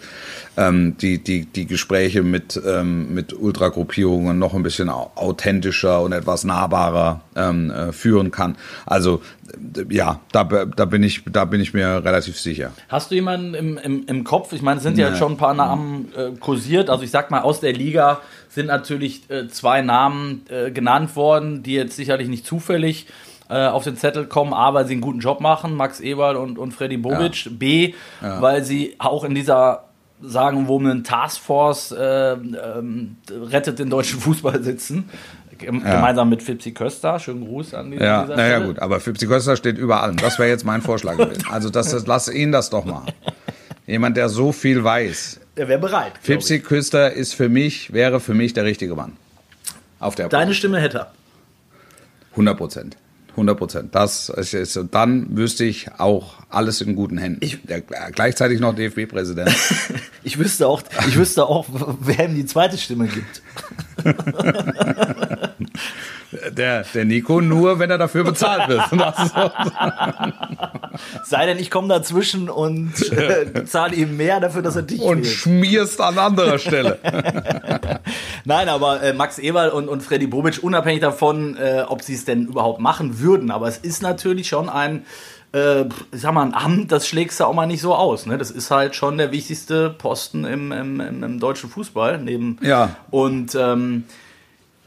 ähm, die, die, die Gespräche mit, ähm, mit Ultragruppierungen noch ein bisschen authentischer und etwas nahbarer ähm, äh, führen kann. Also ja, da, da, bin ich, da bin ich mir relativ sicher. Hast du jemanden im, im, im Kopf? Ich meine, es sind ja jetzt schon ein paar Namen äh, kursiert. Also ich sag mal, aus der Liga sind natürlich äh, zwei Namen äh, genannt worden, die jetzt sicherlich nicht zufällig äh, auf den Zettel kommen, A, weil sie einen guten Job machen, Max Eberl und, und Freddy Bobic, ja. B, ja. weil sie auch in dieser sagen, wo eine Taskforce äh, ähm, rettet den deutschen (laughs) Fußball sitzen. Gemeinsam mit Fipsi Köster. Schönen Gruß an die, ja, dieser Naja, gut, aber Fipsi Köster steht über allem. Das wäre jetzt mein Vorschlag. also das, das, lass ihn das doch mal. Jemand, der so viel weiß. Der wäre bereit. Fipsi Köster ist für mich, wäre für mich der richtige Mann. Auf der Deine Stimme hätte er. 100 Prozent. 100 Prozent. Das ist, dann wüsste ich auch alles in guten Händen. Ich, Der, gleichzeitig noch DFB-Präsident. (laughs) ich wüsste auch, ich wüsste auch, (laughs) wer ihm die zweite Stimme gibt. (laughs) Der, der Nico nur, wenn er dafür bezahlt wird. (laughs) Sei denn, ich komme dazwischen und äh, zahle ihm mehr dafür, dass er dich Und wählt. schmierst an anderer Stelle. (laughs) Nein, aber äh, Max Eberl und, und Freddy Bobic, unabhängig davon, äh, ob sie es denn überhaupt machen würden, aber es ist natürlich schon ein äh, sag mal, ein Amt, das schlägst du auch mal nicht so aus. Ne? Das ist halt schon der wichtigste Posten im, im, im, deutschen Fußball. Neben, ja. Und ähm,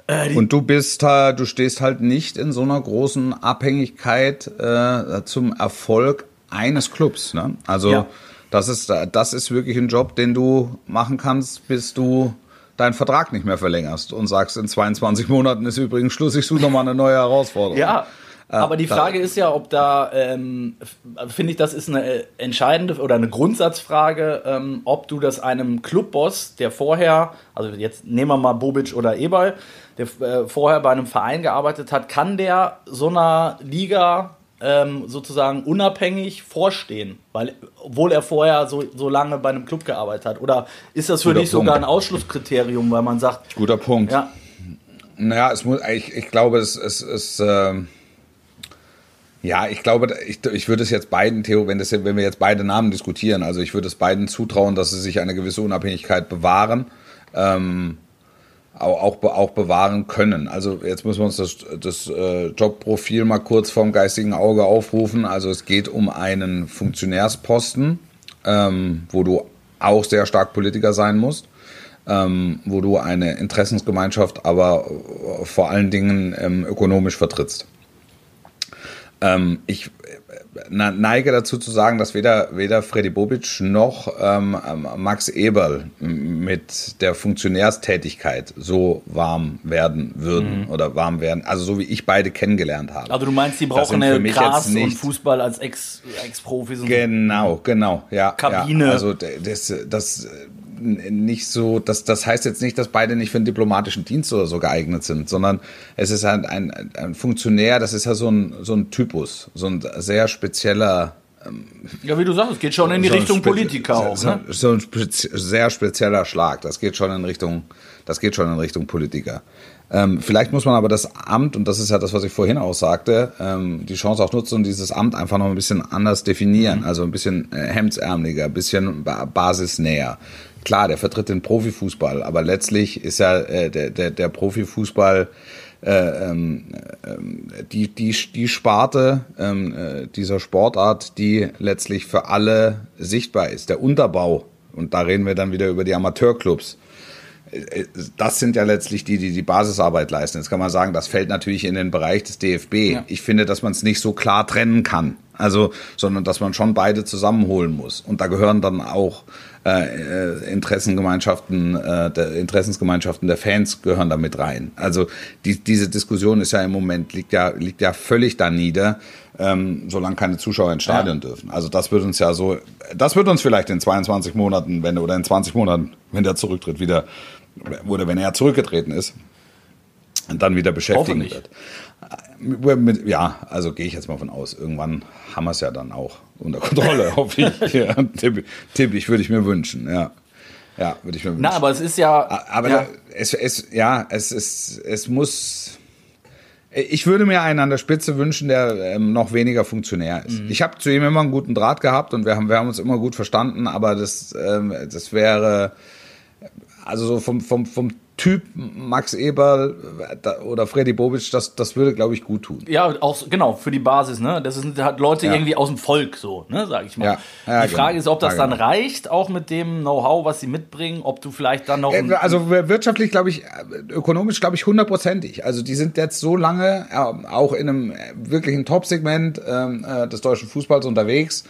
äh, und du bist du stehst halt nicht in so einer großen Abhängigkeit äh, zum Erfolg eines Clubs. Ne? Also Ja. das, ist, das ist wirklich ein Job, den du machen kannst, bis du deinen Vertrag nicht mehr verlängerst und sagst, in 22 Monaten ist übrigens Schluss, ich suche nochmal eine neue Herausforderung. Ja, aber die Frage ist ja, ob da, ähm, finde ich, das ist eine äh, entscheidende oder eine Grundsatzfrage, ähm, ob du das einem Clubboss, der vorher, also jetzt nehmen wir mal Bobic oder Eberl, der äh, vorher bei einem Verein gearbeitet hat, kann der so einer Liga ähm, sozusagen unabhängig vorstehen, weil obwohl er vorher so, so lange bei einem Club gearbeitet hat? Oder ist das für Guter dich sogar Punkt. ein Ausschlusskriterium, weil man sagt, Guter Punkt. ja, Naja, es muss, ich, ich glaube, es es es, ähm, ja, ich glaube, ich, ich würde es jetzt beiden, Theo, wenn, das, wenn wir jetzt beide Namen diskutieren, also ich würde es beiden zutrauen, dass sie sich eine gewisse Unabhängigkeit bewahren, ähm, auch, auch, be- auch bewahren können. Also jetzt müssen wir uns das, das äh, Jobprofil mal kurz vom geistigen Auge aufrufen. Also es geht um einen Funktionärsposten, ähm, wo du auch sehr stark Politiker sein musst ähm, wo du eine Interessensgemeinschaft aber äh, vor allen Dingen ähm, ökonomisch vertrittst. Ähm, ich neige dazu zu sagen, dass weder, weder Freddy Bobic noch ähm, Max Eberl mit der Funktionärstätigkeit so warm werden würden oder warm werden, also so wie ich beide kennengelernt habe. also du meinst, die brauchen eine Gras und Fußball als Ex- Ex-Profis und so. Genau, genau, ja. Kabine. Ja, also das, das nicht so, das, das heißt jetzt nicht, dass beide nicht für den diplomatischen Dienst oder so geeignet sind, sondern es ist halt ein, ein Funktionär, das ist ja so ein, so ein Typus, so ein sehr spezieller Ja, wie du sagst, es geht schon in die so Richtung Politiker auch. So, Ne? so ein spezi sehr spezieller Schlag. Das geht schon in Richtung, das geht schon in Richtung Politiker. Ähm, vielleicht muss man aber das Amt, und das ist ja das, was ich vorhin auch sagte, ähm, die Chance auch nutzen und dieses Amt einfach noch ein bisschen anders definieren. Also ein bisschen äh, hemdsärmeliger, ein bisschen ba basisnäher. Klar, der vertritt den Profifußball, aber letztlich ist ja äh, der, der, der Profifußball äh, ähm, ähm, die, die, die Sparte ähm, äh, dieser Sportart, die letztlich für alle sichtbar ist. Der Unterbau, und da reden wir dann wieder über die Amateurclubs, äh, das sind ja letztlich die, die die Basisarbeit leisten. Jetzt kann man sagen, das fällt natürlich in den Bereich des DFB. Ich finde, dass man es nicht so klar trennen kann. Also, sondern dass man schon beide zusammenholen muss. Und da gehören dann auch äh, äh, Interessengemeinschaften, äh, der Interessensgemeinschaften der Fans gehören da mit rein. Also die, diese Diskussion ist ja im Moment liegt ja liegt ja völlig da nieder, ähm, solange keine Zuschauer ins Stadion dürfen. Also das wird uns ja so, das wird uns vielleicht in 22 Monaten, wenn oder in 20 Monaten, wenn der zurücktritt, wieder oder wenn er zurückgetreten ist, dann wieder beschäftigen wird. Mit, ja, also gehe ich jetzt mal von aus. Irgendwann haben wir es ja dann auch unter Kontrolle, (laughs) hoffe ich. Ja, tipp, tipp ich, würde ich mir wünschen, ja. Ja, würde ich mir wünschen. Na, aber es ist ja. Aber ja, es, es, ja, es ist, es muss. Ich würde mir einen an der Spitze wünschen, der ähm, noch weniger Funktionär ist. Ich habe zu ihm immer einen guten Draht gehabt und wir haben, wir haben uns immer gut verstanden, aber das, ähm, das wäre, also so vom, vom, vom Typ Max Eberl äh, oder Freddy Bobic, das, das würde, glaube ich, gut tun. ja, auch genau, für die Basis, ne? Das sind halt Leute Ja. irgendwie aus dem Volk so, ne, sag ich mal. Ja, ja, die Frage genau. ist, ob das dann genau. reicht, auch mit dem Know-how, was sie mitbringen, ob du vielleicht dann noch. Äh, Also wirtschaftlich, glaube ich, äh, ökonomisch, glaube ich, hundertprozentig. Also die sind jetzt so lange auch in einem wirklichen Top-Segment ähm, äh, des deutschen Fußballs unterwegs,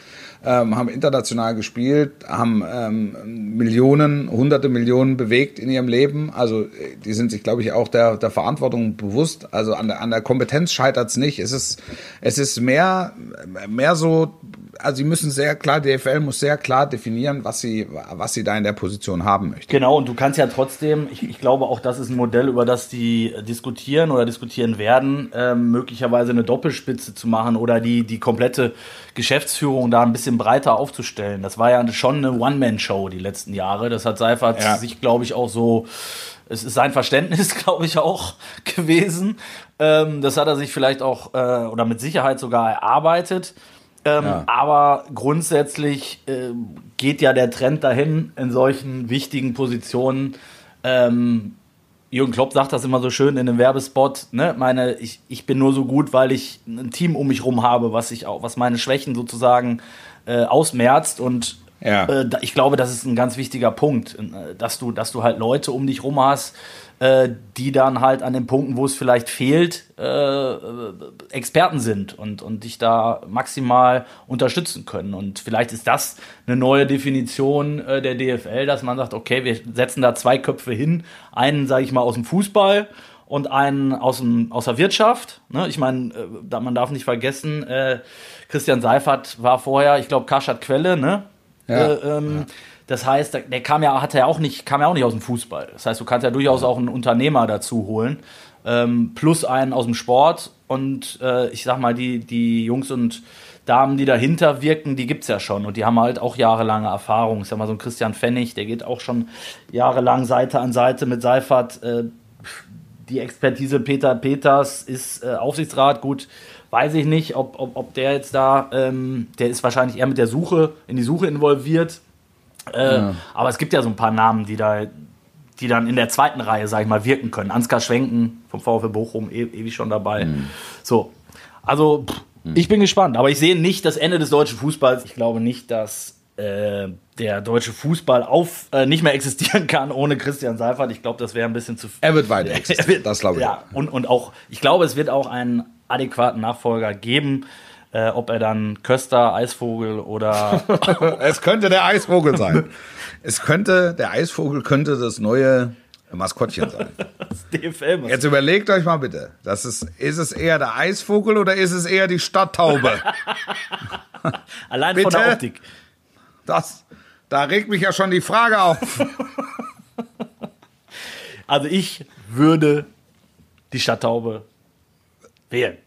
ähm, haben international gespielt, haben ähm, Millionen, hunderte Millionen bewegt in ihrem Leben. Also äh, die sind sich, glaube ich, auch der, der Verantwortung bewusst. Also an der, an der Kompetenz scheitert es nicht. Es ist, es ist mehr, mehr so, also sie müssen sehr klar, die DFL muss sehr klar definieren, was sie, was sie da in der Position haben möchte. Genau, und du kannst ja trotzdem, ich, ich glaube auch, das ist ein Modell, über das die diskutieren oder diskutieren werden, ähm, möglicherweise eine Doppelspitze zu machen oder die, die komplette Geschäftsführung da ein bisschen breiter aufzustellen. Das war ja schon eine One-Man-Show die letzten Jahre. Das hat Seifert Ja. sich, glaube ich, auch so, es ist sein Verständnis, (laughs) glaube ich, auch gewesen. Ähm, das hat er sich vielleicht auch äh, oder mit Sicherheit sogar erarbeitet. Ähm, Ja. Aber grundsätzlich äh, geht ja der Trend dahin, in solchen wichtigen Positionen. Ähm, Jürgen Klopp sagt das immer so schön in einem Werbespot. Ne? Meine, ich, ich bin nur so gut, weil ich ein Team um mich rum habe, was ich auch, was meine Schwächen sozusagen äh, ausmerzt. Und Ja. Äh, ich glaube, das ist ein ganz wichtiger Punkt, äh, dass du, dass du halt Leute um dich rum hast, äh, die dann halt an den Punkten, wo es vielleicht fehlt, äh, äh, Experten sind und, und dich da maximal unterstützen können. Und vielleicht ist das eine neue Definition äh, der DFL, dass man sagt, okay, wir setzen da zwei Köpfe hin, einen, sage ich mal, aus dem Fußball und einen aus, dem, aus der Wirtschaft. Ne? Ich meine, äh, man darf nicht vergessen, äh, Christian Seifert war vorher, ich glaube, Karstadt Quelle, ne? Ja. Äh, ähm, Das heißt, der- kam ja, hatte ja auch nicht, kam ja auch nicht aus dem Fußball. Das heißt, du kannst ja durchaus auch einen Unternehmer dazu holen, ähm, plus einen aus dem Sport. Und äh, ich sag mal, die, die Jungs und Damen, die dahinter wirken, die gibt's ja schon. Und die haben halt auch jahrelange Erfahrung. Ich sag mal, so ein Christian Pfennig, der geht auch schon jahrelang Seite an Seite mit Seifert. Äh, die Expertise Peter Peters ist äh, Aufsichtsrat, gut, weiß ich nicht, ob, ob, ob der jetzt da, ähm, der ist wahrscheinlich eher mit der Suche, in die Suche involviert. Äh, Aber es gibt ja so ein paar Namen, die da, die dann in der zweiten Reihe, sag ich mal, wirken können. Ansgar Schwenken vom VfB Bochum, e ewig schon dabei. So, also pff, ich bin gespannt, aber ich sehe nicht das Ende des deutschen Fußballs. Ich glaube nicht, dass äh, der deutsche Fußball auf, äh, nicht mehr existieren (laughs) kann ohne Christian Seifert. Ich glaube, das wäre ein bisschen zu Er wird weiter (laughs) er existieren, das glaube ich. Ja, und, und auch, ich glaube, es wird auch einen adäquaten Nachfolger geben. Äh, ob er dann Köster, Eisvogel oder. (laughs) Es könnte der Eisvogel sein. es könnte, der Eisvogel könnte das neue Maskottchen sein. DFL muss. Jetzt überlegt euch mal bitte, das ist, ist es eher der Eisvogel oder ist es eher die Stadttaube? (laughs) Allein von bitte? der Optik. Das, da regt mich ja schon die Frage auf. Also ich würde die Stadttaube wählen.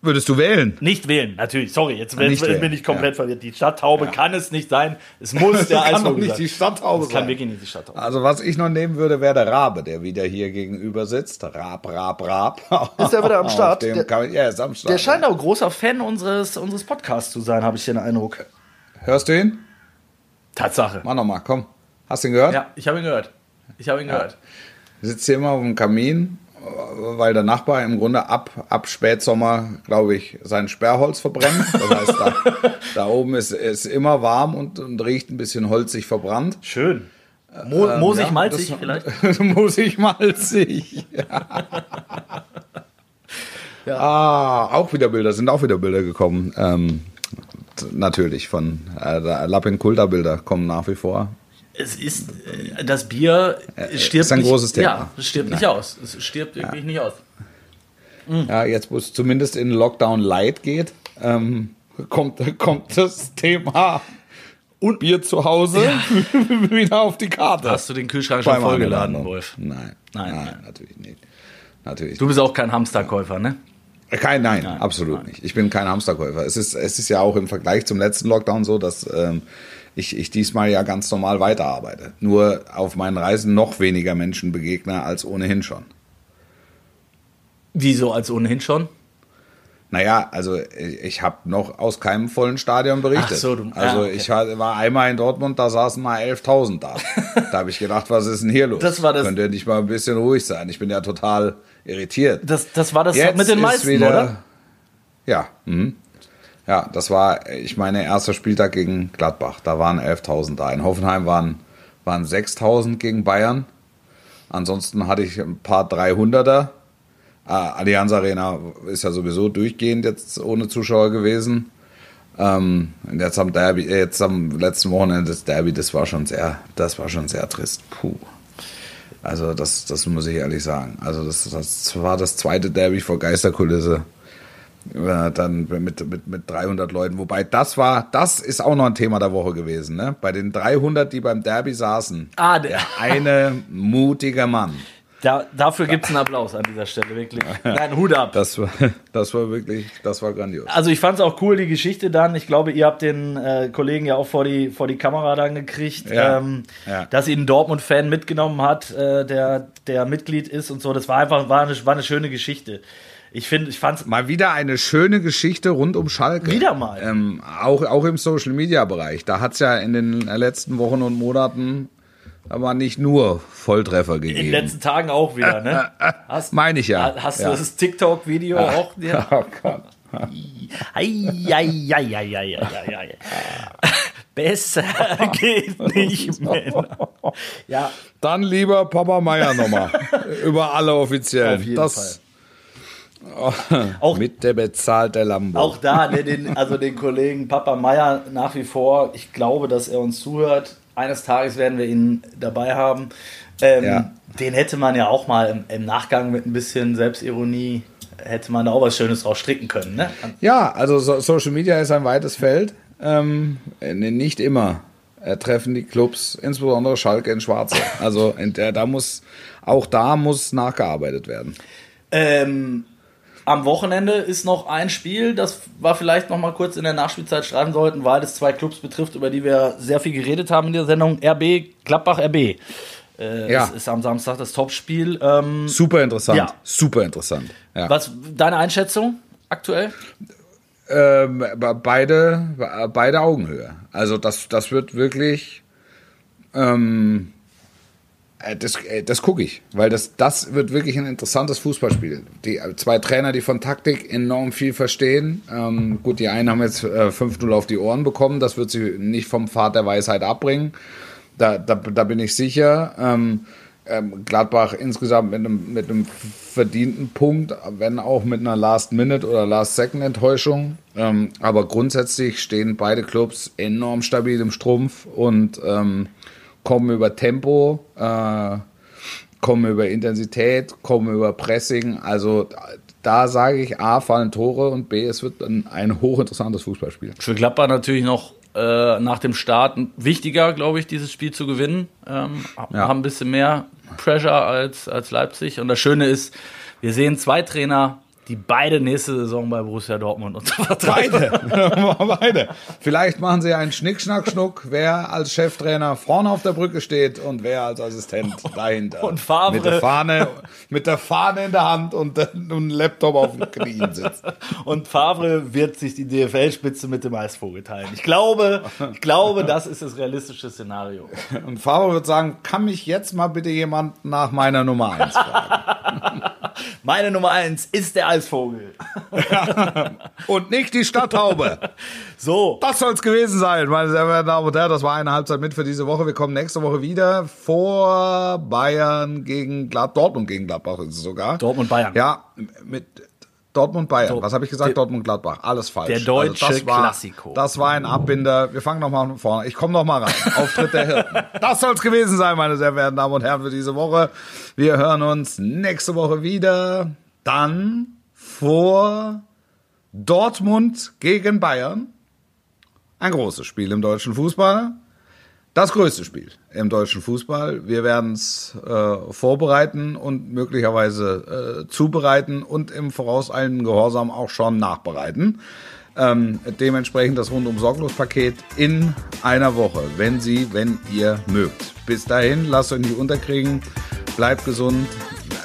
Würdest du wählen? Nicht wählen, natürlich. Sorry, jetzt, Nicht jetzt wählen, bin ich komplett ja. verwirrt. Die Stadttaube kann es nicht sein. Es muss (laughs) der kann doch Eisvogel nicht sein. die Stadttaube Das kann sein. wirklich nicht die Stadttaube. Also was ich noch nehmen würde, wäre der Rabe, der wieder hier gegenüber sitzt. Rab, Rab, Rab. (laughs) Ist der wieder am Start? Der- kann, ja, ist am Start. Der scheint auch großer Fan unseres, unseres Podcasts zu sein, habe ich den Eindruck. Hörst du ihn? Tatsache. Mach noch mal, komm. Hast du ihn gehört? Ja, ich habe ihn gehört. Ich habe ihn gehört. sitzt hier immer auf dem Kamin, weil der Nachbar im Grunde ab, ab Spätsommer, glaube ich, sein Sperrholz verbrennt. Das heißt, da, (laughs) da oben ist, ist immer warm und, und riecht ein bisschen holzig verbrannt. Schön. Mo Moosig, Ja, malzig das- vielleicht? (laughs) Musig, malzig. Ja. (laughs) Ah, auch wieder Bilder, sind auch wieder Bilder gekommen. Ähm, natürlich, von äh, der Lapin Kulta Bilder kommen nach wie vor. Es ist, äh, das Bier stirbt ist ein nicht, großes Thema. Ja, es stirbt nicht aus. Es stirbt wirklich nicht aus. Ja, jetzt, wo es zumindest in Lockdown Light geht, ähm, (laughs) kommt, kommt das Thema und Bier zu Hause (laughs) wieder auf die Karte. Hast du den Kühlschrank schon vollgeladen, Anladen. Wolf? Nein, Nein, nein, nein. natürlich nicht. Natürlich Du bist auch kein Hamsterkäufer, ne? Kein, nein, Nein, absolut nein. nicht. Ich bin kein Hamsterkäufer. Es ist, es ist ja auch im Vergleich zum letzten Lockdown so, dass ähm, ich, ich diesmal ja ganz normal weiterarbeite. Nur auf meinen Reisen noch weniger Menschen begegne als ohnehin schon. Wieso als ohnehin schon? Naja, also ich, habe noch aus keinem vollen Stadion berichtet. Ach so, du- also ja, okay. ich war einmal in Dortmund, da saßen mal 11.000 da. da habe ich gedacht, was ist denn hier los? Das war das- Könnt ihr nicht mal ein bisschen ruhig sein? Ich bin ja total irritiert. Das, das war das Jetzt mit den ist meisten, wieder- oder? Ja, mhm. Ja, das war, ich meine, erster Spieltag gegen Gladbach. Da waren 11.000 da. In Hoffenheim waren, waren 6.000 gegen Bayern. Ansonsten hatte ich ein paar 300er. Ah, Allianz Arena ist ja sowieso durchgehend jetzt ohne Zuschauer gewesen. Ähm, jetzt am Derby, äh, jetzt am letzten Wochenende das Derby, das war schon sehr, das war schon sehr trist. Puh. Also das, das muss ich ehrlich sagen. Also das, das war das zweite Derby vor Geisterkulisse. Äh, dann mit, mit, mit 300 Leuten. Wobei das war, das ist auch noch ein Thema der Woche gewesen. Ne? Bei den 300, die beim Derby saßen, Ah, der, eine mutige Mann. da, dafür gibt es einen Applaus an dieser Stelle, wirklich. Nein, Hut ab. Das war, (laughs) das war wirklich, das war grandios. Also ich fand es auch cool, die Geschichte dann. Ich glaube, ihr habt den äh, Kollegen ja auch vor die, vor die Kamera dann gekriegt, Ja, ähm, ja. dass ihn ein Dortmund-Fan mitgenommen hat, äh, der, der Mitglied ist und so. Das war einfach war eine, war eine schöne Geschichte. Ich finde, ich fand es Mal wieder eine schöne Geschichte rund um Schalke. Wieder mal. Ähm, auch, auch im Social Media Bereich. Da hat es ja in den letzten Wochen und Monaten aber nicht nur Volltreffer in den gegeben. letzten Tagen auch wieder, ne? (laughs) Hast, Meine ich ja. Hast ja. du das TikTok-Video auch? (laughs) Ja. Oh Gott. Besser geht nicht (laughs) mehr. Ja, Dann lieber Papa Meier nochmal. Über alle Offiziellen. Auf jeden das Auch- mit der bezahlte Lambo. Auch da, ne, den, also den Kollegen Papa Meier nach wie vor, ich glaube, dass er uns zuhört. Eines Tages werden wir ihn dabei haben. Ähm, Ja. Den hätte man ja auch mal im, im Nachgang mit ein bisschen Selbstironie, hätte man da auch was Schönes draus stricken können. Ne? Ja, also so, Social Media ist ein weites Feld. Ähm, äh, nicht immer treffen die Clubs, insbesondere Schalke in Schwarze. Also in der, da muss auch da muss nachgearbeitet werden. Ähm, am Wochenende ist noch ein Spiel, das wir vielleicht noch mal kurz in der Nachspielzeit streifen sollten, weil es zwei Clubs betrifft, über die wir sehr viel geredet haben in der Sendung. RB, Gladbach RB. Äh, Ja. Es ist am Samstag das Topspiel. Ähm, Super interessant. Ja. Super interessant. Ja. was deine Einschätzung aktuell? Ähm, be- beide, be- beide Augenhöhe. Also das, das wird wirklich, ähm, äh, das, äh, das gucke ich, weil das, das wird wirklich ein interessantes Fußballspiel. Die äh, zwei Trainer, die von Taktik enorm viel verstehen. Ähm, gut, die einen haben jetzt äh, 5-0 auf die Ohren bekommen, das wird sie nicht vom Pfad der Weisheit abbringen. Da, da, da bin ich sicher. Ähm, ähm, Gladbach insgesamt mit einem, mit einem verdienten Punkt, wenn auch mit einer Last-Minute- oder Last-Second-Enttäuschung. Ähm, aber grundsätzlich stehen beide Clubs enorm stabil im Strumpf und ähm, kommen über Tempo, äh, kommen über Intensität, kommen über Pressing. Also da, sage ich, A, fallen Tore und B, es wird ein, ein hochinteressantes Fußballspiel. Für Gladbach natürlich noch äh, nach dem Start wichtiger, glaube ich, dieses Spiel zu gewinnen. Ähm, Ja. Haben ein bisschen mehr Pressure als, als Leipzig. Und das Schöne ist, wir sehen zwei Trainer, die beide nächste Saison bei Borussia Dortmund unter Vertrag Beide. (laughs) Beide. Vielleicht machen sie einen Schnick, Schnack, Schnuck, wer als Cheftrainer vorne auf der Brücke steht und wer als Assistent dahinter. Und Favre. Mit der Fahne, mit der Fahne in der Hand und einem Laptop auf den Knien sitzt. Und Favre wird sich die DFL-Spitze mit dem Eisvogel teilen. Ich glaube, ich glaube, das ist das realistische Szenario. Und Favre wird sagen, kann mich jetzt mal bitte jemand nach meiner Nummer 1 fragen? (laughs) Meine Nummer eins ist der Eisvogel. (laughs) Und nicht die Stadthaube. (laughs) So, Das soll es gewesen sein, meine sehr verehrten Damen und Herren. Das war eine Halbzeit mit für diese Woche. Wir kommen nächste Woche wieder vor Bayern gegen Glad Dortmund gegen Gladbach ist es sogar. Dortmund Bayern. Ja, mit Dortmund Bayern. Dor- Was habe ich gesagt? der- Dortmund Gladbach. Alles falsch. Also Der deutsche das war, Klassiko. Das war ein Abbinder. Wir fangen nochmal von vorne. Ich komme nochmal rein. (laughs) Auftritt der Hirten. Das soll es gewesen sein, meine sehr verehrten Damen und Herren, für diese Woche. Wir hören uns nächste Woche wieder. Dann vor Dortmund gegen Bayern. Ein großes Spiel im deutschen Fußball. Das größte Spiel im deutschen Fußball. Wir werden es äh, vorbereiten und möglicherweise äh, zubereiten und im vorauseilenden Gehorsam auch schon nachbereiten. Ähm, dementsprechend das rundum sorglos Paket in einer Woche, wenn Sie, wenn ihr mögt. Bis dahin, lasst euch nicht unterkriegen, bleibt gesund,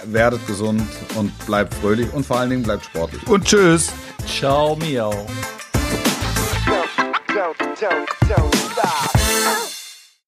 werdet gesund und bleibt fröhlich und vor allen Dingen bleibt sportlich. Und tschüss! ciao, miau.